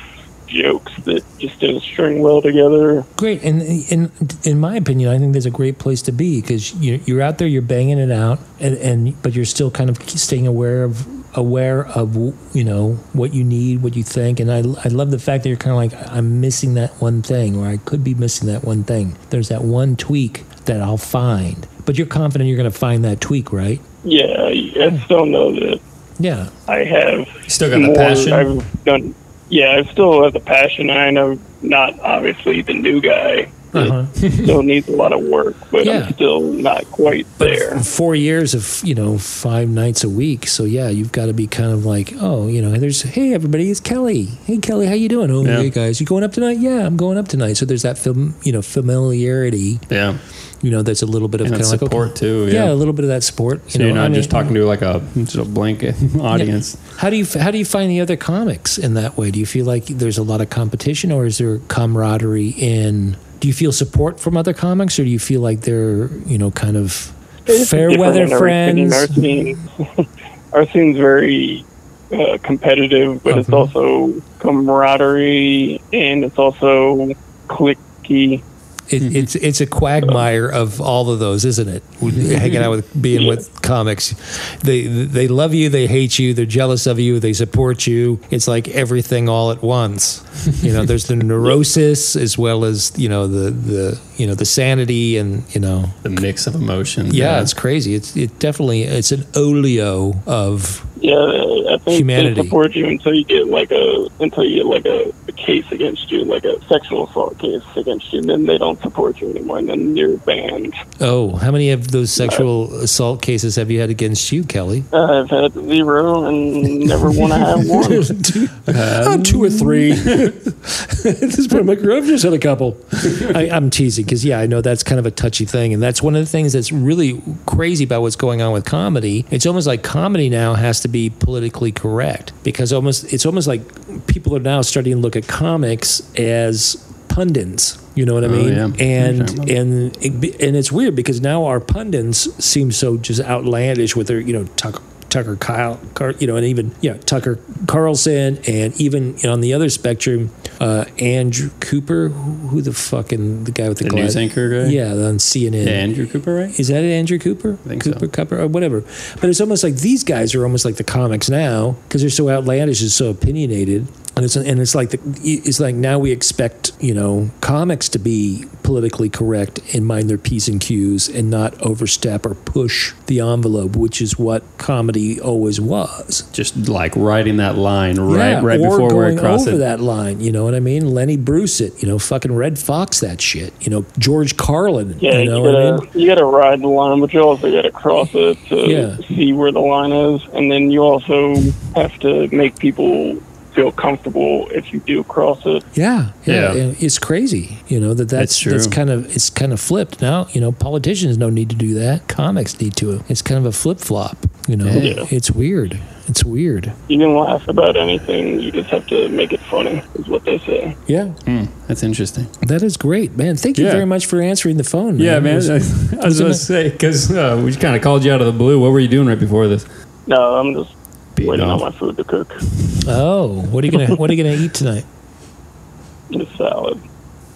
jokes that just didn't string well together. great and in in my opinion i think there's a great place to be because you're, you're out there you're banging it out and, and but you're still kind of staying aware of aware of you know what you need what you think and i, I love the fact that you're kind of like i'm missing that one thing or i could be missing that one thing there's that one tweak that i'll find but you're confident you're going to find that tweak right Yeah, I still know that yeah I have Still got the passion? I've done. Yeah, I still have the passion. I know not obviously the new guy. that uh-huh. Still needs a lot of work, but Yeah. I'm still not quite But there. f- four years of you know five nights a week, so yeah, you've got to be kind of like, oh, you know, there's hey everybody, it's Kelly. Hey Kelly, how you doing? Oh, Yeah. hey guys, you going up tonight? Yeah, I'm going up tonight. So there's that film, you know, familiarity. Yeah. You know, that's a little bit of kind that of like support too. yeah. Yeah. a little bit of that support. You so know, you're not I just mean, talking to like a just a blanket audience. How do you how do you find the other comics in that way? Do you feel like there's a lot of competition, or is there camaraderie in? Do you feel support from other comics, or do you feel like they're you know kind of It's fair weather in every city. friends? Our scene, our scene's very uh, competitive, but it's Uh-huh. also camaraderie and it's also cliquey. It, mm-hmm. it's it's a quagmire of all of those, isn't it? Mm-hmm. Hanging out with being with comics, they they love you, they hate you, they're jealous of you, they support you. It's like everything all at once. You know, there's the neurosis as well as you know the the you know the sanity and you know The mix of emotions. yeah, it's crazy. It's it definitely it's an olio of Yeah, I think Humanity. they support you until you get like a until you get like a, a case against you, like a sexual assault case against you. And then they don't support you anymore, and then you're banned. oh, how many of those sexual assault cases have you had against you, Kelly? Uh, I've had zero and never want to have one. Uh, two or three. At this point, my I've just had a couple. I, I'm teasing because yeah, I know that's kind of a touchy thing, and that's one of the things that's really crazy about what's going on with comedy. It's almost like comedy now has to be politically correct because almost it's almost like people are now starting to look at comics as pundits. You know what I Oh, mean? yeah. And and and it's weird because now our pundits seem so just outlandish with their you know Tucker, Tucker Kyle, Car, you know, and even yeah Tucker Carlson, and even on the other spectrum, uh, Andrew Cooper, who, who the fucking the guy with the, The glass- news anchor guy? yeah, on CNN. Yeah, Andrew Cooper, right? Is that it, Andrew Cooper? think so. Cooper, Cooper, or whatever. But it's almost like these guys are almost like the comics now because they're so outlandish and so opinionated. And it's and it's like the, it's like now we expect you know comics to be politically correct and mind their p's and q's and not overstep or push the envelope, which is what comedy always was. Just like riding that line right Yeah, right or before we're going across over it. that line. You know what I mean? Lenny Bruce it. You know, fucking Redd Foxx that shit. You know, George Carlin. Yeah, you you, know what I gotta mean? you gotta ride the line, but you also gotta cross it to Yeah. see where the line is, and then you also have to make people feel comfortable if you do cross it. Yeah, yeah, Yeah. It's crazy, you know that that's That's that's kind of it's kind of flipped now. You know, politicians don't need to do that. Comics need to. It's kind of a flip flop. You know, Yeah. it's weird. It's weird. You can laugh about anything. You just have to make it funny, is what they say. Yeah, Hmm, that's interesting. that is great, man. Thank you Yeah. very much for answering the phone. Yeah, It man. was- I, I was going to say because uh, we kind of called you out of the blue. What were you doing right before this? No, I'm just Beating waiting off. on my food to cook. oh, what are you gonna What are you gonna eat tonight? The salad,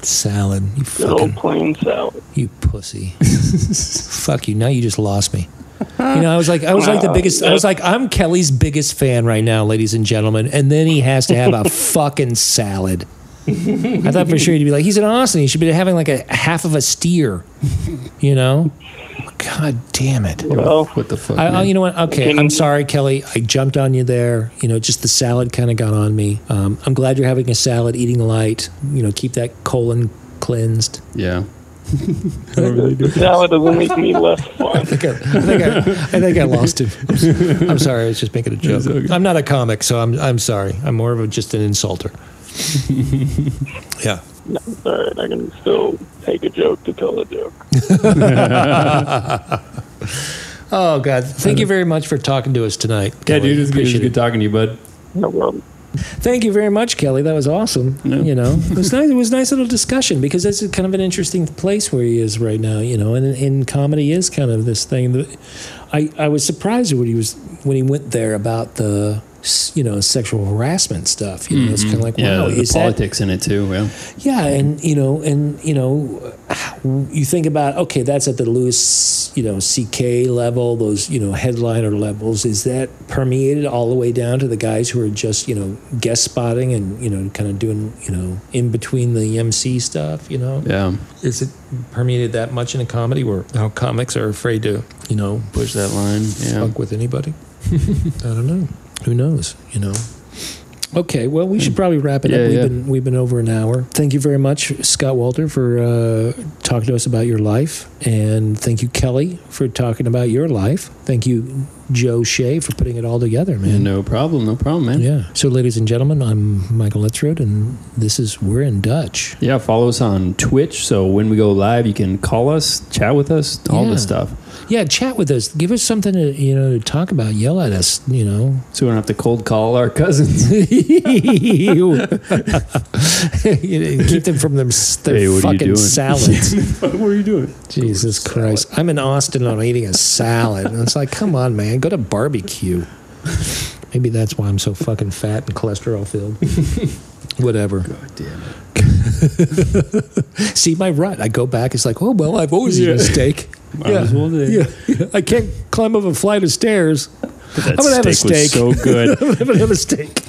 Salad. You good old fucking plain salad. you pussy. Fuck you. Now you just lost me. You know, I was like, I was like the biggest. I was like, I'm Kelly's biggest fan right now, ladies and gentlemen. And then he has to have a fucking salad. I thought for sure he'd be like, he's in Austin. He should be having like a half of a steer. You know? God damn it. Well, What the fuck? I, I, you know what? Okay, I'm sorry, Kelly. I jumped on you there. You know, just the salad kind of got on me. Um, I'm glad you're having a salad, eating light. You know, keep that colon cleansed. yeah. the salad doesn't make me less fun. I think I, I, think I, I think I lost him. I'm sorry. I was just making a joke. okay. I'm not a comic, so I'm I'm sorry. I'm more of a, just an insulter. yeah. No, it's all right. I can still take a joke to tell a joke. Oh God! Thank you very much for talking to us tonight. Yeah, dude, it was, good, it was Appreciate good talking to you, bud. No problem. Thank you very much, Kelly. That was awesome. Yeah. You know, it was nice. It was a nice little discussion because that's kind of an interesting place where he is right now. You know, and, and comedy is kind of this thing that I I was surprised when he was when he went there about the s- you know sexual harassment stuff. You know, it's kind of like Mm-hmm. Yeah, wow, the is that politics in it too. Well, yeah, and you know, and you know, you think about okay, that's at the Louis, you know, C.K. level, those you know headliner levels. Is that permeated all the way down to the guys who are just you know guest spotting and you know kind of doing you know in between the MC stuff? You know, yeah, is it permeated that much in a comedy where how comics are afraid to you know push that line. Yeah, fuck with anybody? I don't know. Who knows? You know. Okay, well, we should probably wrap it Yeah, up. We've yeah. been we've been over an hour. Thank you very much, Scott Walter, for uh, talking to us about your life, and thank you, Kelly, for talking about your life. Thank you, Joe Shea, for putting it all together, man. no problem, no problem, man. Yeah. So, ladies and gentlemen, I'm Michael Lethrode, and this is We're in Dutch. Yeah, follow us on Twitch. So when we go live, you can call us, chat with us, all Yeah. this stuff. Yeah, chat with us. Give us something to you know to talk about. Yell at us. You know. So we don't have to cold call our cousins. Keep them from them their Hey, what fucking salads. what are you doing? Jesus Christ. I'm in Austin and I'm eating a salad. And it's like, come on, man, go to barbecue. Maybe that's why I'm so fucking fat and cholesterol filled. Whatever. God damn it. See my rut. I go back. It's like, oh well, I've always Yeah. eaten steak. As well yeah, yeah. I can't climb up a flight of stairs. I'm gonna have a steak so good. I'm gonna have a steak.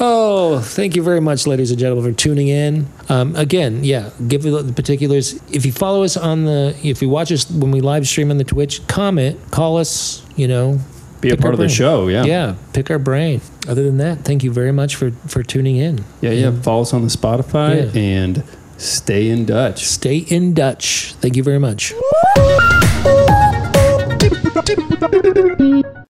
oh, thank you very much, ladies and gentlemen, for tuning in. Um, again, yeah, give the particulars. If you follow us on the, if you watch us when we live stream on the Twitch, comment, call us. You know, Be a part of the show. Yeah. yeah, pick our brain. Other than that, thank you very much for for tuning in. Yeah, yeah. Follow us on the Spotify Yeah. and stay in Dutch. Stay in Dutch. Thank you very much.